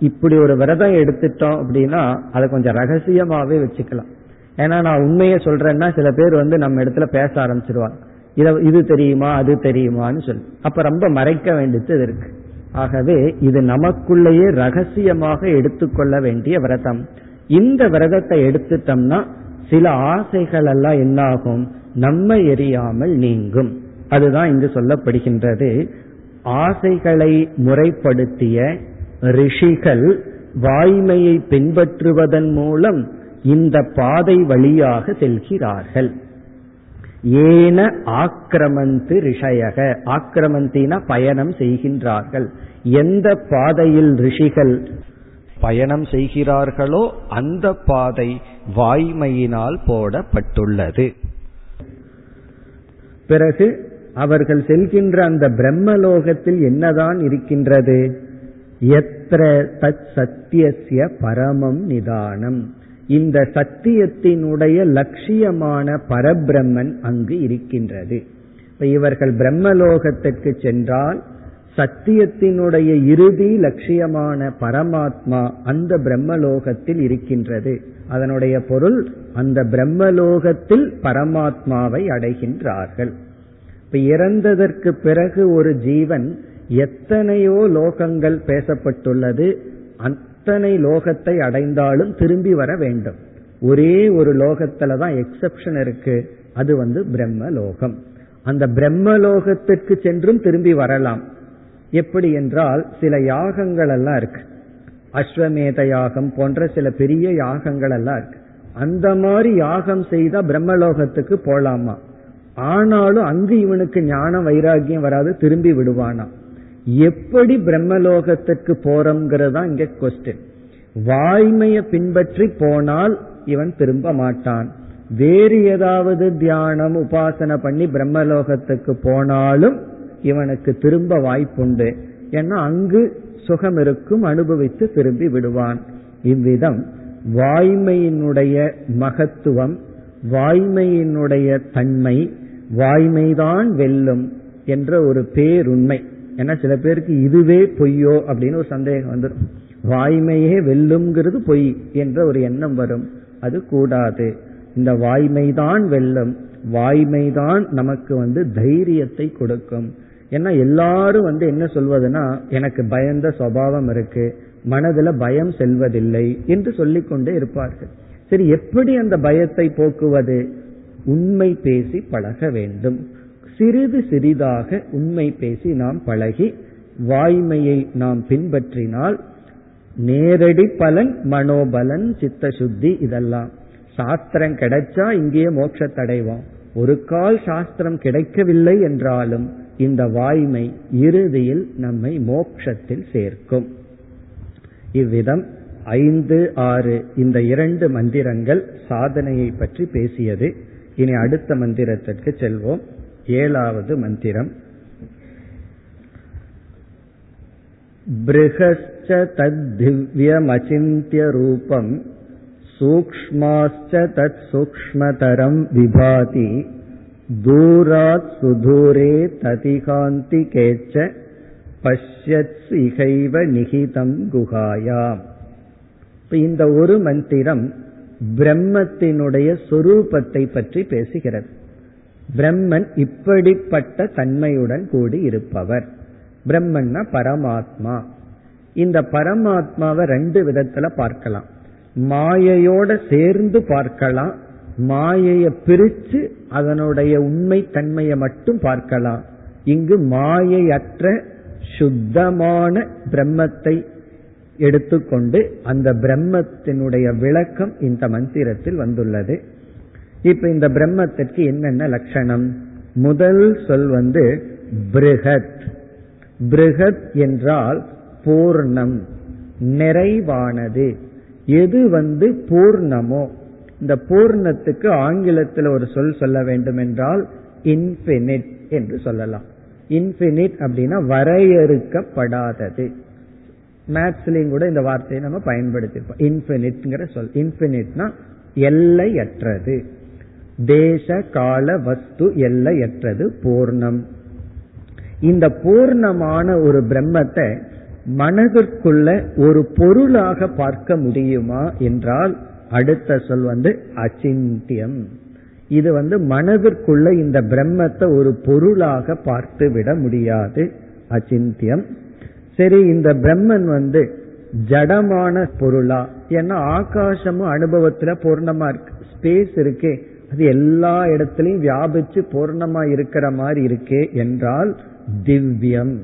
இப்படி ஒரு விரதம் எடுத்துட்டோம் அப்படின்னா அதை கொஞ்சம் ரகசியமாவே வச்சுக்கலாம். ஏன்னா நான் உண்மையை சொல்றேன்னா சில பேர் வந்து நம்ம இடத்துல பேச ஆரம்பிச்சிருவாங்க. இத இது தெரியுமா அது தெரியுமான்னு சொல்லி. அப்ப ரொம்ப மறைக்க வேண்டியது இருக்கு. ஆகவே இது நமக்குள்ளேயே ரகசியமாக எடுத்துக்கொள்ள வேண்டிய விரதம். இந்த விரதத்தை எடுத்துட்டோம்னா சில ஆசைகள் எல்லாம் என்னாகும்? நம்ம எரியாமல் நீங்கும். அதுதான் இங்கு சொல்லப்படுகின்றது. ஆசைகளை முறைப்படுத்திய ரிஷிகள் வாய்மையை பின்பற்றுவதன் மூலம் இந்த பாதை வழியாக செல்கிறார்கள். ஏன ஆக்கிரமந்து ரிஷயக. ஆக்கிரமந்தின பயணம் செய்கின்றார்கள். எந்த பாதையில் ரிஷிகள் பயணம் செய்கிறார்களோ அந்த பாதை வாய்மையினால் போடப்பட்டுள்ளது. பிறகு அவர்கள் செல்கின்ற அந்த பிரம்மலோகத்தில் என்னதான் இருக்கின்றது? எத்திர தத் சத்தியசிய பரமம் நிதானம். இந்த சத்தியத்தினுடைய லட்சியமான பரபிரம்மன் அங்கு இருக்கின்றது. இப்ப இவர்கள் பிரம்மலோகத்திற்கு சென்றால் சத்தியத்தினுடைய இறுதி லட்சியமான பரமாத்மா அந்த பிரம்மலோகத்தில் இருக்கின்றது. அதனுடைய பொருள் அந்த பிரம்மலோகத்தில் பரமாத்மாவை அடைகின்றார்கள். இப்ப இறந்ததற்கு பிறகு ஒரு ஜீவன் எத்தனையோ லோகங்கள் பேசப்பட்டுள்ளது. அத்தனை லோகத்தை அடைந்தாலும் திரும்பி வர வேண்டும். ஒரே ஒரு லோகத்துல தான் எக்ஸப்ஷன் இருக்கு. அது வந்து பிரம்ம லோகம் அந்த பிரம்ம லோகத்திற்கு சென்றும் திரும்பி வரலாம். எப்படி என்றால் சில யாகங்கள் எல்லாம் இருக்கு. அஸ்வமேத யாகம் போன்ற சில பெரிய யாகங்கள் எல்லாம் இருக்கு. அந்த மாதிரி யாகம் செய்தா பிரம்மலோகத்துக்கு போலாமா? ஆனாலும் அங்கு இவனுக்கு ஞான வைராகியம் வராது திரும்பி விடுவானா? எப்படி பிரம்மலோகத்திற்கு போறோம்ங்கிறது தான் இங்க கொஸ்டின் வாய்மையை பின்பற்றி போனால் இவன் திரும்ப மாட்டான். வேறு ஏதாவது தியானம் உபாசனை பண்ணி பிரம்மலோகத்துக்கு போனாலும் இவனுக்கு திரும்ப வாய்ப்புண்டு. ஏன்னா அங்கு சுகம் இருக்கும் அனுபவித்து திரும்பி விடுவான். இவ்விதம் வாய்மையினுடைய மகத்துவம் வாய்மையினுடைய தன்மை வாய்மைதான் வெல்லும் என்ற ஒரு பேருண்மை. ஏன்னா சில பேருக்கு இதுவே பொய்யோ அப்படின்னு ஒரு சந்தேகம் வந்துடும் வாய்மையே வெல்லுங்கிறது பொய் என்ற ஒரு எண்ணம் வரும். அது கூடாது. இந்த வாய்மைதான் வெல்லும். வாய்மைதான் நமக்கு வந்து தைரியத்தை கொடுக்கும். ஏன்னா எல்லாரும் வந்து என்ன சொல்வதுன்னா எனக்கு பயந்த சுவாவம் இருக்கு. மனதுல பயம் செல்வதில்லை என்று சொல்லிக்கொண்டே இருப்பார்கள். சரி எப்படி அந்த பயத்தை போக்குவது? உண்மை பேசி பழக வேண்டும். சிறிது சிறிதாக உண்மை பேசி நாம் பழகி வாய்மையை நாம் பின்பற்றினால் நேரடி பலன் மனோபலன் சித்த சுத்தி இதெல்லாம். சாஸ்திரம் கிடைச்சா இங்கேயே மோட்சத்தடைவோம் ஒரு கால் சாஸ்திரம் கிடைக்கவில்லை என்றாலும் இந்த வாய்மை இறுதியில் நம்மை மோட்சத்தில் சேர்க்கும். இவ்விதம் ஐந்து ஆறு இந்த இரண்டு மந்திரங்கள் சாதனையை பற்றி பேசியது. இனி அடுத்த மந்திரத்திற்கு செல்வோம். ஏழாவது மந்திரம். பிருகச்ச தத்திவ்யமச்சிந்திய ரூபம் சூக்மாச்ச தத் சூக்மதரம் விபாதி தூராத் சுதூரே ததிகாந்திகேச்ச பஷ்யத் இகைவ நிகிதம் குகாயாம் இந்த ஒரு மந்திரம் பிரம்மத்தினுடைய சொரூபத்தை பற்றி பேசுகிறது. பிரம்மன் இப்படிப்பட்ட தன்மையுடன் கூடி இருப்பவர். பிரம்மன்னா பரமாத்மா. இந்த பரமாத்மாவை ரெண்டு விதத்துல பார்க்கலாம். மாயையோட சேர்ந்து பார்க்கலாம். மாயைய பிரிச்சு அதனுடைய உண்மை தன்மையை மட்டும் பார்க்கலாம். இங்கு மாயையற்ற சுத்தமான பிரம்மத்தை எடுத்துக்கொண்டு அந்த பிரம்மத்தினுடைய விளக்கம் இந்த மந்திரத்தில் வந்துள்ளது. இப்ப இந்த பிரம்மத்திற்கு என்னென்ன லட்சணம்? முதல் சொல் வந்து பிருகத். பிருகத் என்றால் பூர்ணம் நிறைவானது. எது வந்து பூர்ணமோ? இந்த பூர்ணத்துக்கு ஆங்கிலத்தில் ஒரு சொல் சொல்ல வேண்டும் என்றால் இன்பினிட் என்று சொல்லலாம். இன்பினிட் அப்படின்னா வரையறுக்கப்படாதது. மேத்ஸ்லயும் கூட இந்த வார்த்தையை நம்ம பயன்படுத்திருப்போம் இன்பினிட்ங்கிற சொல். இன்பினிட்னா எல்லையற்றது. தேச கால வஸ்து எல்லையற்றது பூர்ணம். இந்த பூர்ணமான ஒரு பிரம்மத்தை மனதிற்குள்ள ஒரு பொருளாக பார்க்க முடியுமா என்றால் அடுத்த சொல் வந்து அச்சிந்தியம். இது வந்து மனதிற்குள்ள இந்த பிரம்மத்தை ஒரு பொருளாக பார்த்து விட முடியாது. அச்சிந்தியம். சரி இந்த பிரம்மன் வந்து ஜடமான பொருளா? ஏன்னா ஆகாசமும் அனுபவத்துல பூர்ணமா இருக்கு. ஸ்பேஸ் இருக்கே. அது எல்லா இடத்திலையும் வியாபிச்சு பூர்ணமா இருக்கிற மாதிரி இருக்கே என்றால் திவ்யம்.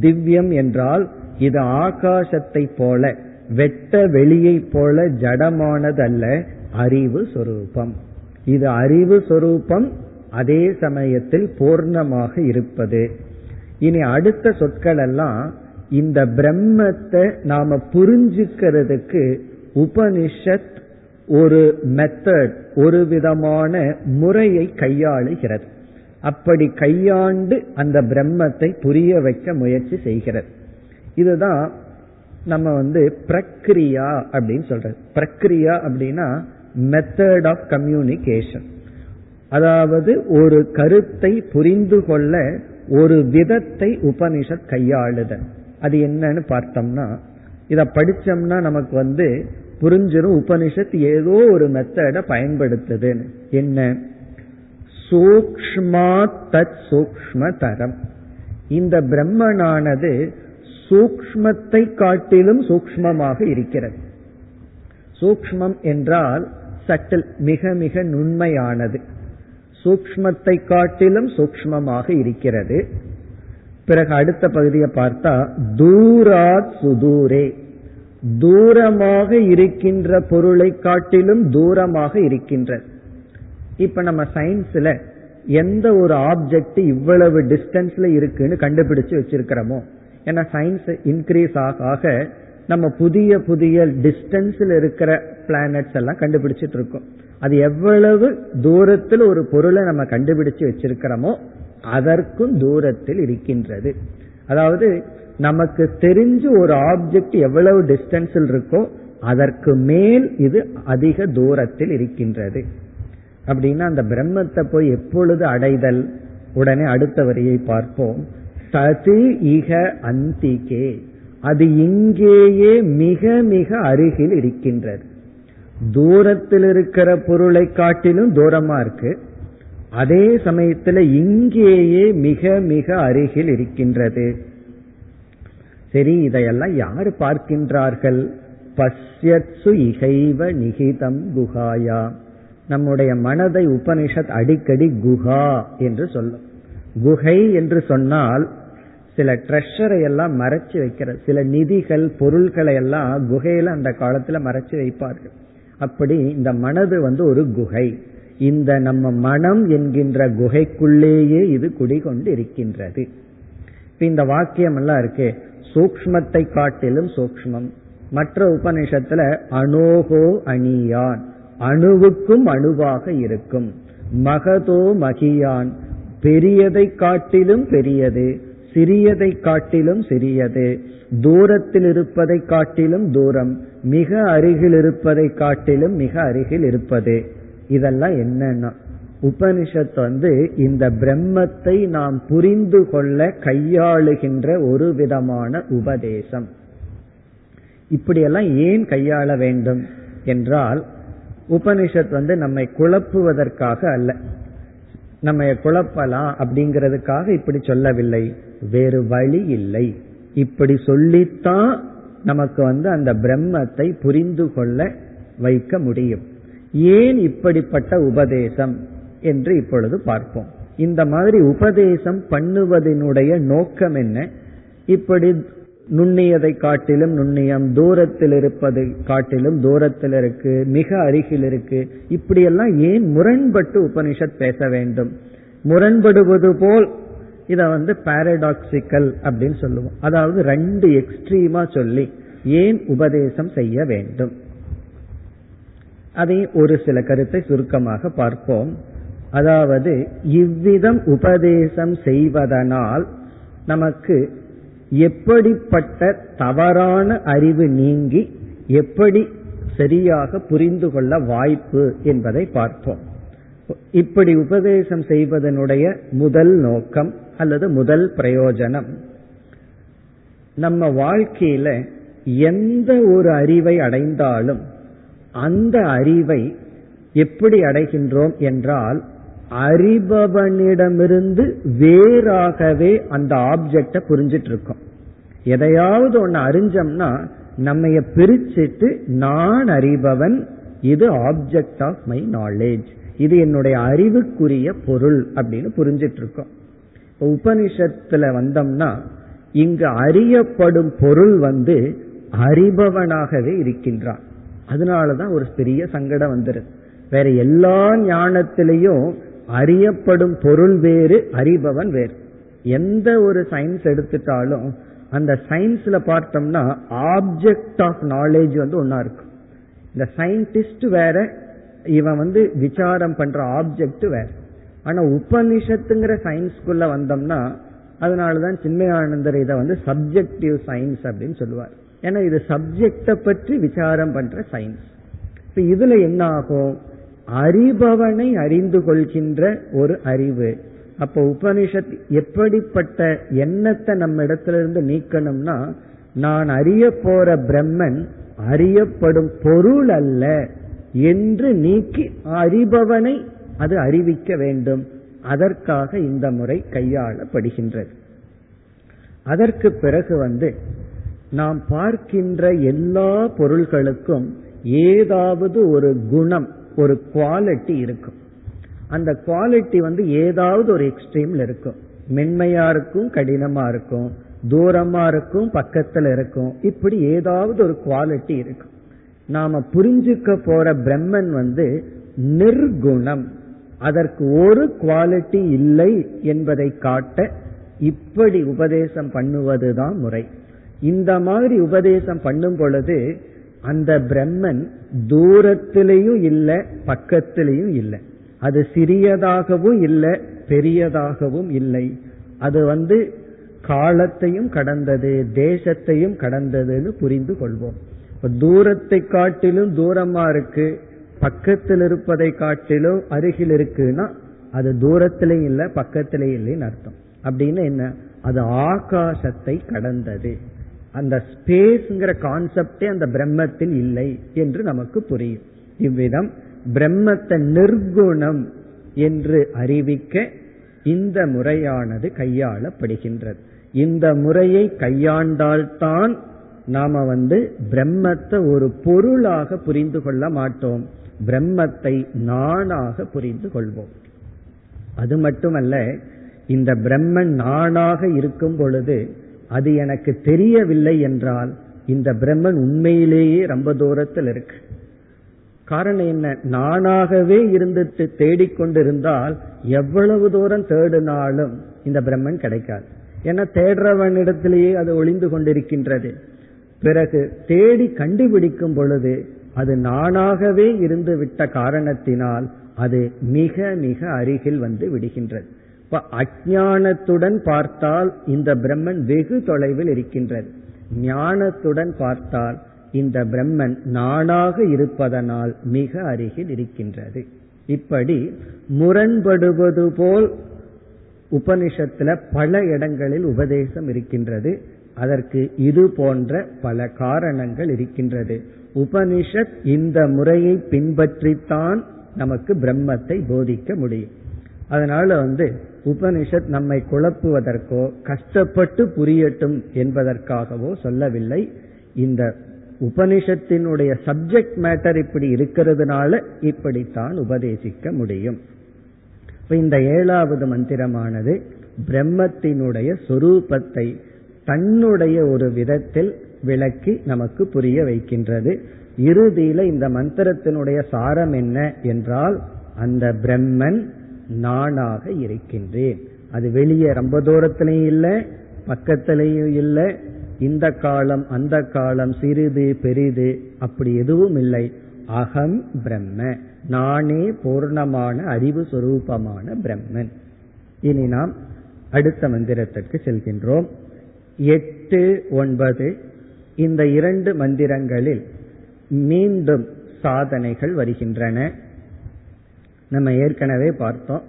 திவ்யம் என்றால் இது ஆகாசத்தை போல வெட்ட வெளியை போல ஜடமானதல்ல அறிவு சொரூபம். இது அறிவு சொரூபம் அதே சமயத்தில் பூர்ணமாக இருப்பது. இனி அடுத்த சொற்கள் எல்லாம் இந்த பிரம்மத்தை நாம புரிஞ்சுக்கிறதுக்கு உபனிஷத் ஒரு மெத்தட் ஒரு விதமான முறையை கையாளுகிறது. அப்படி கையாண்டு அந்த பிரம்மத்தை புரிய வைக்க முயற்சி செய்கிறது. இதுதான் நம்ம வந்து பிரக்ரியா அப்படின்னு சொல்றது. பிரக்ரியா அப்படின்னா மெத்தட் ஆஃப் கம்யூனிகேஷன் அதாவது ஒரு கருத்தை புரிந்து கொள்ள ஒரு விதத்தை உபனிஷத் கையாளுதல். அது என்னன்னு பார்த்தோம்னா இத படிச்சோம்னா நமக்கு வந்து புரிஞ்சிடும் உபனிஷத் ஏதோ ஒரு மெத்தட பயன்படுத்துது என்ன? சூக்ஷ்மா தத் சூக்ம தரம் இந்த பிரம்மனானது சூக்மத்தை காட்டிலும் சூக்மமாக இருக்கிறது. சூக்மம் என்றால் சட்டில் மிக மிக நுண்மையானது. சூக்மத்தை காட்டிலும் சூக்மமாக இருக்கிறது. பிறகு அடுத்த பகுதியை பார்த்தா தூராத் சுதூரே. தூரமாக இருக்கின்ற பொருளை காட்டிலும் தூரமாக இருக்கின்றது இப்ப நம்ம சயின்ஸ்ல எந்த ஒரு ஆப்ஜெக்ட் இவ்வளவு டிஸ்டன்ஸ்ல இருக்குன்னு கண்டுபிடிச்சு வச்சிருக்கிறோமோ ஏன்னா சயின்ஸ் இன்க்ரீஸ் ஆக ஆக நம்ம புதிய புதிய டிஸ்டன்ஸ்ல இருக்கிற பிளானட்ஸ் எல்லாம் கண்டுபிடிச்சிட்டு இருக்கோம். அது எவ்வளவு தூரத்தில் ஒரு பொருளை நம்ம கண்டுபிடிச்சு வச்சிருக்கிறோமோ அதற்கும் தூரத்தில் இருக்கின்றது. அதாவது நமக்கு தெரிஞ்சு ஒரு ஆப்ஜெக்ட் எவ்வளவு டிஸ்டன்ஸில் இருக்கோ அதற்கு மேல் இது அதிக தூரத்தில் இருக்கின்றது. அப்படின்னா அந்த பிரம்மத்தை போய் எப்பொழுது அடைதல்? உடனே அடுத்த வரியை பார்ப்போம். சதி இக அந்திகே. அது இங்கேயே மிக மிக அருகில் இருக்கின்றது. தூரத்தில் இருக்கிற பொருளை காட்டிலும் தூரமா இருக்கு. அதே சமயத்துல இங்கேயே மிக மிக அருகில் இருக்கின்றது. சரி இதையெல்லாம் யார் பார்க்கின்றார்கள்? பஷ்யத்சு இகைவ நிகிதம் குஹாயா. நம்முடைய மனதை உபனிஷத் அடிக்கடி குஹா என்று சொல்லும். குகை என்று சொன்னால் சில ட்ரெஷரை எல்லாம் மறைச்சு வைக்கிற சில நிதிகள் பொருள்களை எல்லாம் குகையில அந்த காலத்துல மறைச்சு வைப்பார்கள். அப்படி இந்த மனது வந்து ஒரு குகை. இந்த நம்ம மனம் என்கின்ற குகைக்குள்ளேயே இது குடிகொண்டு இருக்கின்றது இந்த வாக்கியம் எல்லாம் இருக்கு சூக்மத்தை காட்டிலும் சூக்மம் மற்ற உபநிஷத்துல அணோகோ அணியான். அணுவுக்கும் அணுவாக இருக்கும். மகதோ மகியான். பெரியதை காட்டிலும் பெரியது சிறியதை காட்டிலும் சிறியது. தூரத்தில் இருப்பதை காட்டிலும் தூரம் மிக அருகில் இருப்பதை காட்டிலும் மிக அருகில் இருப்பது. இதெல்லாம் என்னன்னா உபனிஷத் வந்து இந்த பிரம்மத்தை நாம் புரிந்து கொள்ள கையாளுகின்ற ஒரு விதமான உபதேசம். இப்படியெல்லாம் ஏன் கையாள வேண்டும் என்றால் உபனிஷத் வந்து நம்மை குழப்புவதற்காக அல்ல. நம்ம குழப்பலாம் அப்படிங்கிறதுக்காக இப்படி சொல்லவில்லை. வேறு வழி இல்லை. இப்படி சொல்லித்தான் நமக்கு வந்து அந்த பிரம்மத்தை புரிந்து கொள்ள வைக்க முடியும். ஏன் இப்படிப்பட்ட உபதேசம்? என்று இப்பொழுது பார்ப்போம். இந்த மாதிரி உபதேசம் பண்ணுவதனுடைய நோக்கம் என்ன? இப்படி நுண்ணியதை காட்டிலும் நுண்ணியம் தூரத்தில் இருப்பதை காட்டிலும் தூரத்தில் இருக்கு மிக அருகில் இருக்கு. இப்படியெல்லாம் ஏன் முரண்பட்டு உபனிஷத் பேச வேண்டும்? முரண்படுவது போல் இத வந்து பாரடாக்சிக்கல் அப்படின்னு சொல்லுவோம். அதாவது ரெண்டு எக்ஸ்ட்ரீமா சொல்லி ஏன் உபதேசம் செய்ய வேண்டும்? அதை ஒரு சில கருத்தை சுருக்கமாக பார்ப்போம். அதாவது இவ்விதம் உபதேசம் செய்வதனால் நமக்கு எப்படிப்பட்ட தவறான அறிவு நீங்கி எப்படி சரியாக புரிந்து கொள்ள வாய்ப்பு என்பதை பார்ப்போம். இப்படி உபதேசம் செய்வதனுடைய முதல் நோக்கம் அல்லது முதல் பிரயோஜனம் நம்ம வாழ்க்கையில எந்த ஒரு அறிவை அடைந்தாலும் அந்த அறிவை எப்படி அடைகின்றோம் என்றால் அறிபவனிடமிருந்து வேறாகவே அந்த ஆப்ஜெக்ட புரிஞ்சிட்டு இருக்கோம் எதையாவது ஒன்னு அறிஞ்சோம்னா நம்ம பிரிச்சுட்டு நான் அறிபவன் இது ஆப்ஜெக்ட் ஆஃப் மை நாலேஜ் இது என்னுடைய அறிவுக்குரிய பொருள் அப்படின்னு புரிஞ்சிட்டு இருக்கோம் உபனிஷத்துல வந்தோம்னா இங்கு அறியப்படும் பொருள் வந்து அறிபவனாகவே இருக்கின்றான். அதனாலதான் ஒரு பெரிய சங்கடம் வந்துருது வேற எல்லா ஞானத்திலையும் அறியப்படும் பொருள் வேறு அறிபவன் வேறு. எந்த ஒரு சயின்ஸ் எடுத்துட்டாலும் அந்த சயின்ஸ்ல பார்த்தோம்னா ஆப்ஜெக்ட் ஆஃப் நாலேஜ் வந்து ஒன்னா இருக்கும் இந்த சயின்டிஸ்ட் வேற இவன் வந்து விசாரம் பண்ற ஆப்ஜெக்ட் வேற. ஆனா உபனிஷத்துங்கிற சயின்ஸ்குள்ள வந்தோம்னா அதனாலதான் சின்மயானந்தர் இதை வந்து சப்ஜெக்டிவ் சயின்ஸ் அப்படின்னு சொல்லுவார். ஏன்னா இது சப்ஜெக்ட பற்றி விசாரம் பண்ற சயின்ஸ் இப்ப இதுல என்ன ஆகும்? அறிபவனை அறிந்து கொள்கின்ற ஒரு அறிவு. அப்ப உபனிஷத் எப்படிப்பட்ட எண்ணத்தை நம்ம இடத்துல இருந்து நீக்கணும்னா நான் அறிய போற பிரம்மன் அறியப்படும் பொருள் அல்ல என்று நீக்கி அறிபவனை அது அறிவிக்க வேண்டும். அதற்காக இந்த முறை கையாளப்படுகின்றது. அதற்கு பிறகு வந்து நாம் பார்க்கின்ற எல்லா பொருள்களுக்கும் ஏதாவது ஒரு குணம் ஒரு குவாலிட்டி இருக்கும். அந்த குவாலிட்டி வந்து ஏதாவது ஒரு எக்ஸ்ட்ரீம்ல இருக்கும். மென்மையா இருக்கும் கடினமா இருக்கும் தூரமா இருக்கும் பக்கத்துல இருக்கும். இப்படி ஏதாவது ஒரு குவாலிட்டி இருக்கும். நாம புரிஞ்சுக்க போற பிரம்மன் வந்து நிர்குணம். அதற்கு ஒரு குவாலிட்டி இல்லை என்பதை காட்ட இப்படி உபதேசம் பண்ணுவதுதான் முறை. இந்த மாதிரி உபதேசம் பண்ணும் பொழுது அந்த பிரம்மன் தூரத்திலையும் இல்லை பக்கத்திலையும் இல்லை. அது சிறியதாகவும் இல்லை பெரியதாகவும் இல்லை. அது வந்து காலத்தையும் கடந்தது தேசத்தையும் கடந்ததுன்னு புரிந்து கொள்வோம். தூரத்தை காட்டிலும் தூரமா இருக்கு பக்கத்தில் இருப்பதை காட்டிலும் அருகில் இருக்குன்னா அது தூரத்திலையும் இல்லை பக்கத்திலையும் இல்லைன்னு அர்த்தம். அப்படின்னு என்ன? அது ஆகாசத்தை கடந்தது. அந்த ஸ்பேஸ்ங்கிற கான்செப்டே அந்த பிரம்மத்தில் இல்லை என்று நமக்கு புரியும். இவ்விதம் பிரம்மத்தை நிர்குணம் என்று அறிவிக்க இந்த முறையானது கையாளப்படுகின்றது. இந்த முறையை கையாண்டால்தான் நாம வந்து பிரம்மத்தை ஒரு பொருளாக புரிந்து கொள்ள மாட்டோம். பிரம்மத்தை நானாக புரிந்து கொள்வோம். அது மட்டுமல்ல இந்த பிரம்மன் நானாக இருக்கும் பொழுது அது எனக்கு தெரியவில்லை என்றால் இந்த பிரம்மன் உண்மையிலேயே ரொம்ப தூரத்தில் இருக்கு. காரணம் என்ன? நானாகவே இருந்துட்டு தேடிக்கொண்டிருந்தால் எவ்வளவு தூரம் தேடினாலும் இந்த பிரம்மன் கிடைக்காது. ஏன்னா தேடுறவனிடத்திலேயே அது ஒளிந்து கொண்டிருக்கின்றது. பிறகு தேடி கண்டுபிடிக்கும் பொழுது அது நானாகவே இருந்து விட்ட காரணத்தினால் அது மிக மிக அருகில் வந்து விடுகின்றது. இப்ப அஜானத்துடன் பார்த்தால் இந்த பிரம்மன் வெகு தொலைவில் இருக்கின்றது. ஞானத்துடன் பார்த்தால் இந்த பிரம்மன் நானாக இருப்பதனால் மிக அருகில் இருக்கின்றது. இப்படி முரண்படுவது போல் உபனிஷத்துல பல இடங்களில் உபதேசம் இருக்கின்றது. அதற்கு இது போன்ற பல காரணங்கள் இருக்கின்றது. உபனிஷத் இந்த முறையை பின்பற்றித்தான் நமக்கு பிரம்மத்தை போதிக்க முடியும். அதனால வந்து உபனிஷத் நம்மை குழப்புவதற்கோ கஷ்டப்பட்டு புரியட்டும் என்பதற்காகவோ சொல்லவில்லை. இந்த உபனிஷத்தினுடைய சப்ஜெக்ட் மேட்டர் இப்படி இருக்கிறதுனால இப்படித்தான் உபதேசிக்க முடியும். இந்த ஏழாவது மந்திரமானது பிரம்மத்தினுடைய சொரூபத்தை தன்னுடைய ஒரு விதத்தில் விளக்கி நமக்கு புரிய வைக்கின்றது. இறுதியில இந்த மந்திரத்தினுடைய சாரம் என்ன என்றால் அந்த பிரம்மன் நானாக இருக்கின்றேன். அது வெளியே ரொம்ப தூரத்திலையும் இல்லை பக்கத்திலையும் இல்லை. இந்த காலம் அந்த காலம் சிறிது பெரிது அப்படி எதுவும் இல்லை. அகம் பிரம்ம. நானே பூர்ணமான அறிவு சுரூபமான பிரம்மன். இனி நாம் அடுத்த மந்திரத்திற்கு செல்கின்றோம். எட்டு ஒன்பது இந்த இரண்டு மந்திரங்களில் மீண்டும் சாதனைகள் வருகின்றன. நம்ம ஏற்கனவே பார்த்தோம்.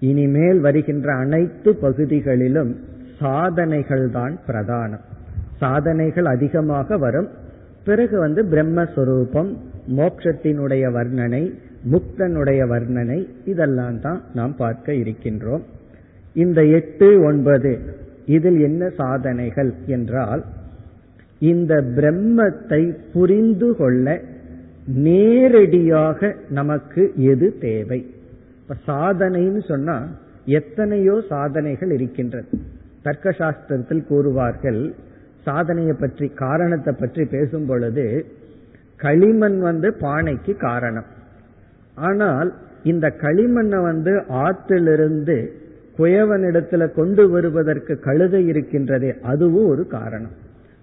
இனிமேல் வருகின்ற அனைத்து பகுதிகளிலும் சாதனைகள் தான் பிரதானம். சாதனைகள் அதிகமாக வரும். பிறகு வந்து பிரம்மஸ்வரூபம் மோட்சத்தினுடைய வர்ணனை முக்தனுடைய வர்ணனை இதெல்லாம் தான் நாம் பார்க்க இருக்கின்றோம். இந்த எட்டு ஒன்பது இதில் என்ன சாதனைகள் என்றால் இந்த பிரம்மத்தை புரிந்து கொள்ள நேரடியாக நமக்கு எது தேவை? இப்ப சாதனைன்னு சொன்னா எத்தனையோ சாதனைகள் இருக்கின்றது. தர்க்க சாஸ்திரத்தில் கூறுவார்கள் சாதனையை பற்றி காரணத்தை பற்றி பேசும் பொழுது களிமண் வந்து பானைக்கு காரணம். ஆனால் இந்த களிமண்ணை வந்து ஆற்றிலிருந்து குயவனிடத்துல கொண்டு வருவதற்கு கழுதை இருக்கின்றதே அதுவும் ஒரு காரணம்.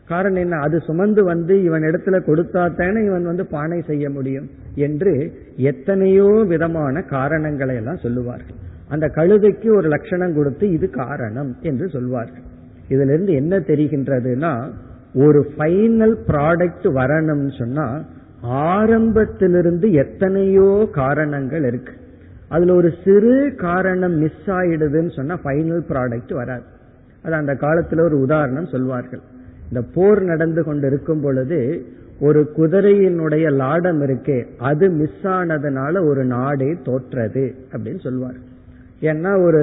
காரணம் என்ன? அது சுமந்து வந்து இவன் இடத்துல கொடுத்தா தானே இவன் வந்து பானை செய்ய முடியும் என்று எத்தனையோ விதமான காரணங்களை எல்லாம் சொல்லுவார்கள். அந்த கழுதைக்கு ஒரு லட்சணம் கொடுத்து இது காரணம் என்று சொல்வார்கள். இதுல இருந்து என்ன தெரிகின்றதுன்னா ஒரு ஃபைனல் ப்ராடக்ட் வரணும்னு சொன்னா ஆரம்பத்திலிருந்து எத்தனையோ காரணங்கள் இருக்கு. அதுல ஒரு சிறு காரணம் மிஸ் ஆயிடுதுன்னு சொன்னா ஃபைனல் ப்ராடக்ட் வராது. அது அந்த காலத்துல ஒரு உதாரணம் சொல்வார்கள். இந்த போர் நடந்து கொண்டு இருக்கும் பொழுது ஒரு குதிரையினுடைய லாடம் இருக்கே அது மிஸ் ஆனதுனால ஒரு நாடே தோற்றது அப்படின்னு சொல்வார். ஏன்னா ஒரு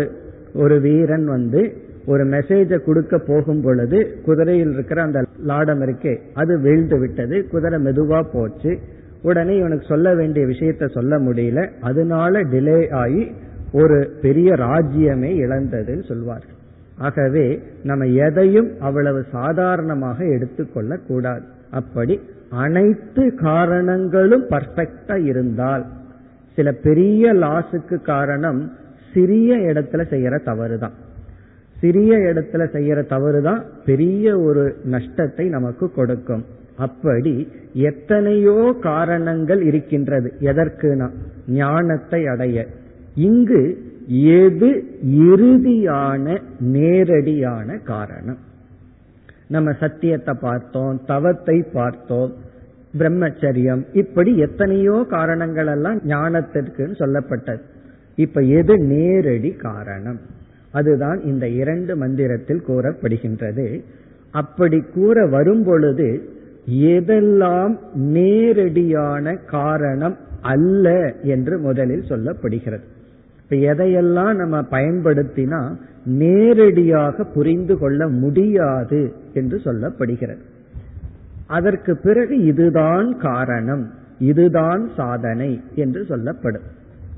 ஒரு வீரன் வந்து ஒரு மெசேஜை கொடுக்க போகும் பொழுது குதிரையில் இருக்கிற அந்த லாடம் இருக்கே அது வீழ்ந்து விட்டது குதிரை மெதுவா போச்சு. உடனே இவனுக்கு சொல்ல வேண்டிய விஷயத்த சொல்ல முடியல. அதனால டிலே ஆகி ஒரு பெரிய ராஜ்யமே இழந்ததுன்னு சொல்வார்கள் ஆகவே நம்ம எதையும் அவ்வளவு சாதாரணமாக எடுத்துக்கொள்ள கூடாது. அப்படி அனைத்து காரணங்களும் பர்ஃபெக்டா இருந்தால் சில பெரிய லாஸுக்கு காரணம் சிறிய இடத்துல செய்யற தவறு தான் சிறிய இடத்துல செய்யற தவறு தான் பெரிய ஒரு நஷ்டத்தை நமக்கு கொடுக்கும். அப்படி எத்தனையோ காரணங்கள் இருக்கின்றது. எதற்குனா? ஞானத்தை அடைய. இங்கு எது இறுதியான நேரடியான காரணம்? நம்ம சத்தியத்தை பார்த்தோம் தவத்தை பார்த்தோம் பிரம்மச்சரியம் இப்படி எத்தனையோ காரணங்கள் எல்லாம் ஞானத்திற்கு சொல்லப்பட்டது. இப்ப எது நேரடி காரணம்? அதுதான் இந்த இரண்டு மந்திரத்தில் கூறப்படுகின்றது. அப்படி கூற வரும் பொழுது எதெல்லாம் நேரடியான காரணம் அல்ல என்று முதலில் சொல்லப்படுகிறது. இப்ப எதையெல்லாம் நம்ம பயன்படுத்தினா நேரடியாக புரிந்து கொள்ள முடியாது என்று சொல்லப்படுகிறது. அதற்கு பிறகு இதுதான் காரணம் இதுதான் சாதனை என்று சொல்லப்படும்.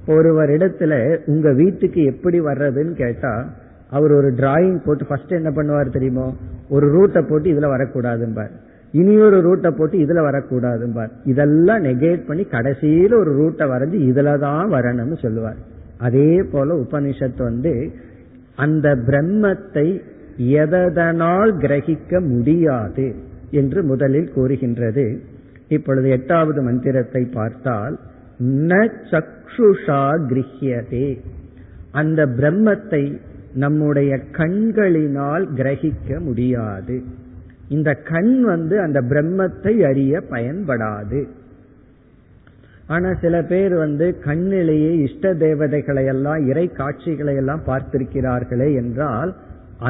ஒருவரிடத்துல உங்க வீட்டுக்கு எப்படி வர்றதுன்னு கேட்டா அவர் ஒரு டிராயிங் போட்டு ஃபர்ஸ்ட் என்ன பண்ணுவார் தெரியுமோ? ஒரு ரூட்டை போட்டு இதுல வரக்கூடாதும்பார். இனி ஒரு ரூட்டை போட்டு இதுல வரக்கூடாதும்பார். இதெல்லாம் நெகேட் பண்ணி கடைசியில ஒரு ரூட்டை வரைஞ்சு இதுல தான் வரணும்னு சொல்லுவார். அதே போல உபனிஷத்து வந்து அந்த பிரம்மத்தை எதனால் கிரகிக்க முடியாது என்று முதலில் கூறுகின்றது. இப்பொழுது எட்டாவது மந்திரத்தை பார்த்தால் ந சக்ஷுஷா கிரகியதே. அந்த பிரம்மத்தை நம்முடைய கண்களினால் கிரகிக்க முடியாது. இந்த கண் வந்து அந்த பிரம்மத்தை அறிய பயன்படாது. ஆனா சில பேர் வந்து கண்ணிலேயே இஷ்ட தேவதைகளை எல்லாம் இறை காட்சிகளை எல்லாம் பார்த்திருக்கிறார்களே என்றால்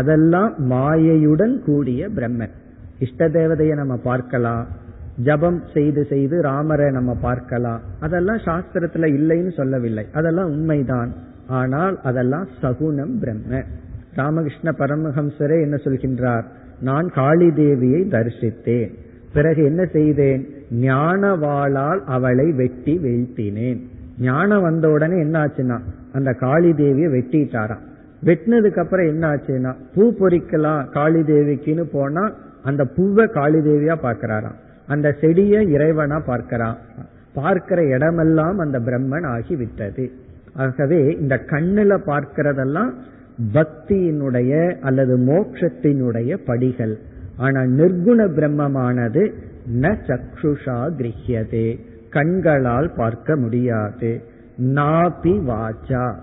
அதெல்லாம் மாயையுடன் கூடிய பிரம்மன். இஷ்ட தேவதையை நம்ம பார்க்கலாம். ஜபம் செய்து செய்து ராமரை நம்ம பார்க்கலாம். அதெல்லாம் சாஸ்திரத்துல இல்லைன்னு சொல்லவில்லை. அதெல்லாம் உண்மைதான். ஆனால் அதெல்லாம் சகுனம் பிரம்ம ராமகிருஷ்ண பரமஹம்சரே என்ன சொல்கின்றார்? நான் காளி தேவியை தரிசித்தேன். பிறகு என்ன செய்தேன்? ஞானவாளால் அவளை வெட்டி வீழ்த்தினேன். ஞானம் வந்த உடனே என்ன ஆச்சுன்னா அந்த காளி தேவியை வெட்டிட்டாராம். வெட்டினதுக்கு அப்புறம் என்ன ஆச்சுன்னா பூ பொறிக்கலாம் காளி தேவிக்குன்னு போனா அந்த பூவை காளி தேவியா பார்க்கிறாராம். அந்த செடிய இறைவனா பார்க்கிறான் பார்க்கிற இடமெல்லாம் அந்த பிரம்மன் ஆகி விட்டது. ஆகவே இந்த கண்ணுல பார்க்கிறதெல்லாம் பக்தியினுடைய அல்லது மோட்சத்தினுடைய படிகள். ஆனா நிர்குண பிரம்மமானது ந சக்ஷுஷா கிரகியதே. கண்களால் பார்க்க முடியாது. நாபி வாச்சா.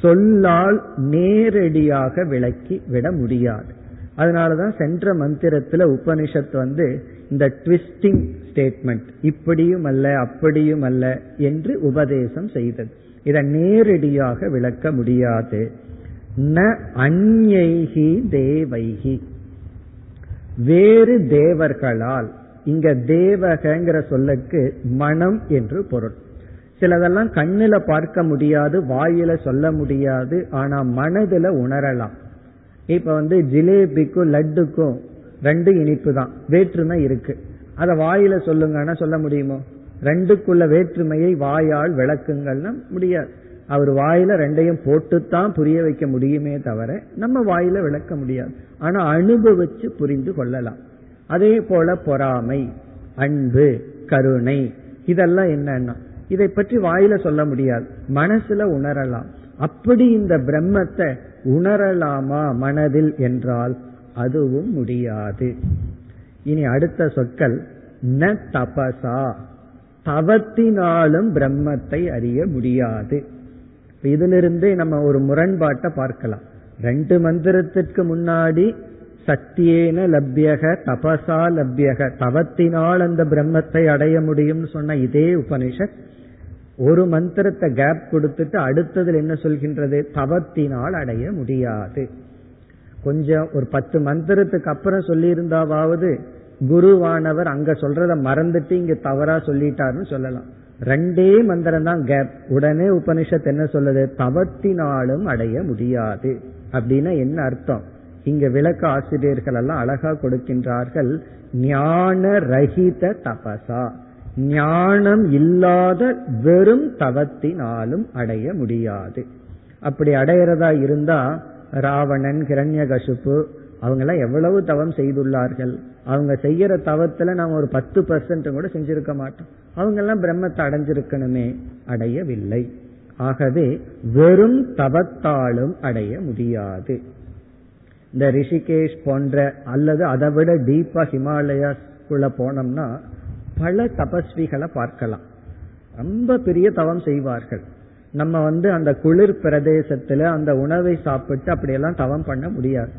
சொல்லால் நேரடியாக விளக்கி விட முடியாது. அதனாலதான் சென்ற மந்திரத்துல உபனிஷத் வந்து இந்த ட்விஸ்டிங் ஸ்டேட்மெண்ட் இப்படியும் அல்ல அப்படியும் அல்ல என்று உபதேசம் செய்தது. இதை நேரடியாக விளக்க முடியாது. ந அந்யைகி தேவைகி வேறு தேவர்களால். இங்க தேவகங்கிற சொல்லுக்கு மனம் என்று பொருள். சிலதெல்லாம் கண்ணுல பார்க்க முடியாது வாயில சொல்ல முடியாது ஆனா மனதுல உணரலாம். இப்ப வந்து ஜிலேபிக்கும் லட்டுக்கும் ரெண்டு இனிப்பு தான் வேற்றுமை இருக்கு. அத வாயில சொல்லுங்கன்னா சொல்ல முடியுமோ? ரெண்டுக்குள்ள வேற்றுமையை வாயால் விளக்குங்கள்னா முடியாது. அவர் வாயில ரெண்டையும் போட்டுத்தான் புரிய வைக்க முடியுமே தவிர நம்ம வாயில விளக்க முடியாது. ஆனா அனுபவிச்சு புரிந்து கொள்ளலாம். அதே போல பொறாமை அன்பு கருணை இதெல்லாம் என்னன்னா இதை பற்றி வாயில சொல்ல முடியாது. மனசுல உணரலாம். அப்படி இந்த பிரம்மத்தை உணரலாமா மனதில் என்றால் அதுவும் முடியாது. இனி அடுத்த சொற்கள் ந தபசா. தவத்தினாலும் பிரம்மத்தை அறிய முடியாது. இதிலிருந்தே நம்ம ஒரு முரண்பாட்டை பார்க்கலாம். ரெண்டு மந்திரத்திற்கு முன்னாடி சத்தியேன லப்யக தபசா லப்யக தவத்தினால் அந்த பிரம்மத்தை அடைய முடியும்னு சொன்ன இதே உபனிஷத் ஒரு மந்திரத்தை கேப் கொடுத்துட்டு அடுத்ததில் என்ன சொல்கின்றது? தவத்தினால் அடைய முடியாது. கொஞ்சம் ஒரு பத்து மந்திரத்துக்கு அப்புறம் சொல்லியிருந்தாவது குருவானவர் அங்க சொல்றத மறந்துட்டு இங்க தவறா சொல்லிட்டாருன்னு சொல்லலாம். ரெண்டே மந்திரம் தான் கேப் உடனே உபனிஷத் என்ன சொல்லுது? தவத்தினாலும் அடைய முடியாது. அப்படின்னா என்ன அர்த்தம்? இங்க விளக்க ஆசிரியர்கள் எல்லாம் அழகா கொடுக்கின்றார்கள். ஞான ரஹித தபசா. ஞானம் இல்லாத வெறும் தவத்தினாலும் அடைய முடியாது. அப்படி அடையிறதா இருந்தா ராவணன் கிரண்யகசுப்பு அவங்க எல்லாம் எவ்வளவு தவம் செய்துள்ளார்கள். அவங்க செய்யற தவத்துல நாம் ஒரு பத்து பர்சன்ட் கூட செஞ்சிருக்க மாட்டோம். அவங்க எல்லாம் பிரம்மத்தை அடைஞ்சிருக்கணுமே அடையவில்லை. ஆகவே வெறும் தவத்தாலும் அடைய முடியாது. இந்த ரிஷிகேஷ் போன்ற அல்லது அதை விட டீப்பா ஹிமாலயாஸ்குள்ள போனோம்னா பல தபஸ்விகளை பார்க்கலாம். ரொம்ப பெரிய தவம் செய்வார்கள். நம்ம வந்து அந்த குளிர் பிரதேசத்துல அந்த உணவை சாப்பிட்டு அப்படியெல்லாம் தவம் பண்ண முடியாது.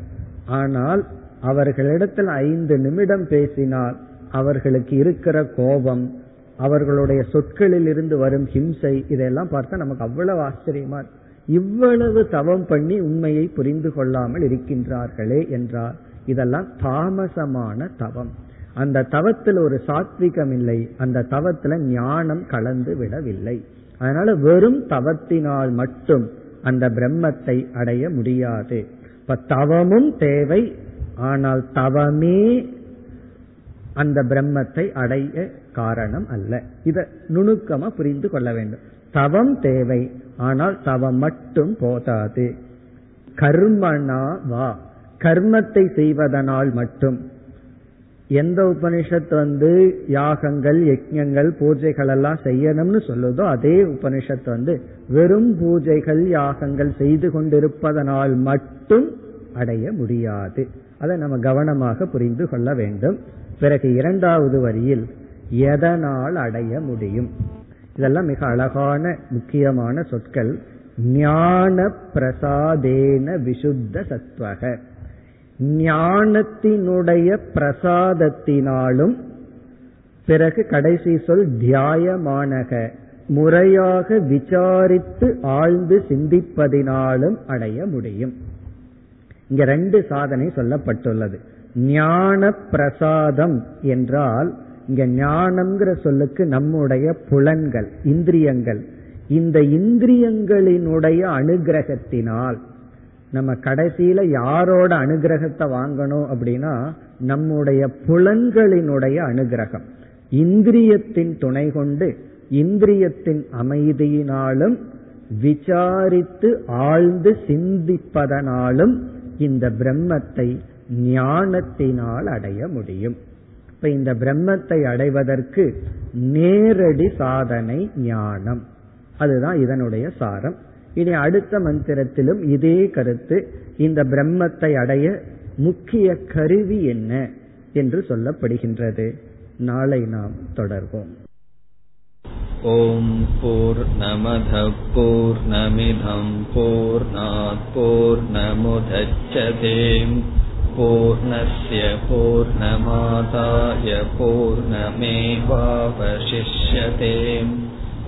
ஆனால் அவர்களிடத்தில் ஐந்து நிமிடம் பேசினால் அவர்களுக்கு இருக்கிற கோபம் அவர்களுடைய சொற்களில் இருந்து வரும் ஹிம்சை இதெல்லாம் பார்த்தா நமக்கு அவ்வளவு ஆச்சரியமா இவ்வளவு தவம் பண்ணி உண்மையை புரிந்து கொள்ளாமல் இருக்கின்றார்களே என்றார் இதெல்லாம் தாமசமான தவம். அந்த தவத்தில் ஒரு சாத்விகம் இல்லை அந்த தவத்துல ஞானம் கலந்து விடவில்லை. அதனால வெறும் தவத்தினால் மட்டும் அந்த பிரம்மத்தை அடைய முடியாது. இப்ப தவமும் தேவை ஆனால் தவமே அந்த பிரம்மத்தை அடைய காரணம் அல்ல. இத நுணுக்கமா புரிந்து கொள்ள வேண்டும். தவம் தேவை ஆனால் தவம் மட்டும் போதாது. கர்மனா வா. கர்மத்தை செய்வதனால் மட்டும். எந்த உபனிஷத் வந்து யாகங்கள் யஜ்யங்கள் பூஜைகள் எல்லாம் செய்யணும்னு சொல்லுதோ அதே உபனிஷத் வந்து வெறும் பூஜைகள் யாகங்கள் செய்து கொண்டிருப்பதனால் மட்டும் அடைய முடியாது. அதை நம்ம கவனமாக புரிந்து கொள்ள வேண்டும். பிறகு இரண்டாவது வரியில் எதனால் அடைய முடியும்? இதெல்லாம் மிக அழகான முக்கியமான சொற்கள். ஞான பிரசாதேன விசுத்த சத்வக ஞானத்தினுடைய பிரசாதத்தினாலும் பிறகு கடைசி சொல் தியாயமானக முறையாக விசாரித்து ஆழ்ந்து சிந்திப்பதினாலும் அடைய முடியும். இங்க ரெண்டு சாதனை சொல்லப்பட்டுள்ளது. ஞான பிரசாதம் என்றால் இங்க ஞானம்ங்கிற சொல்லுக்கு நம்முடைய புலன்கள் இந்திரியங்கள். இந்த இந்திரியங்களினுடைய அனுகிரகத்தினால் நம்ம கடைசியில யாரோட அனுகிரகத்தை வாங்கணும் அப்படின்னா நம்முடைய புலன்களினுடைய அனுகிரகம். இந்திரியத்தின் துணை கொண்டு இந்திரியத்தின் அமைதியினாலும் விசாரித்து ஆழ்ந்து சிந்திப்பதனாலும் இந்த பிரம்மத்தை ஞானத்தினால் அடைய முடியும். இப்ப இந்த பிரம்மத்தை அடைவதற்கு நேரடி சாதனை ஞானம். அதுதான் இதனுடைய சாரம். இனி அடுத்த மந்திரத்திலும் இதே கருத்து இந்த பிரம்மத்தை அடைய முக்கிய கருவி என்ன என்று சொல்லப்படுகின்றது நாளை நாம் தொடர்வோம் ॐ पूर्णमधपूर्णमिधं पूर्णात् पूर्णमुदच्छते पूर्णस्य पूर्णमादाय पूर्णमेवावशिष्यते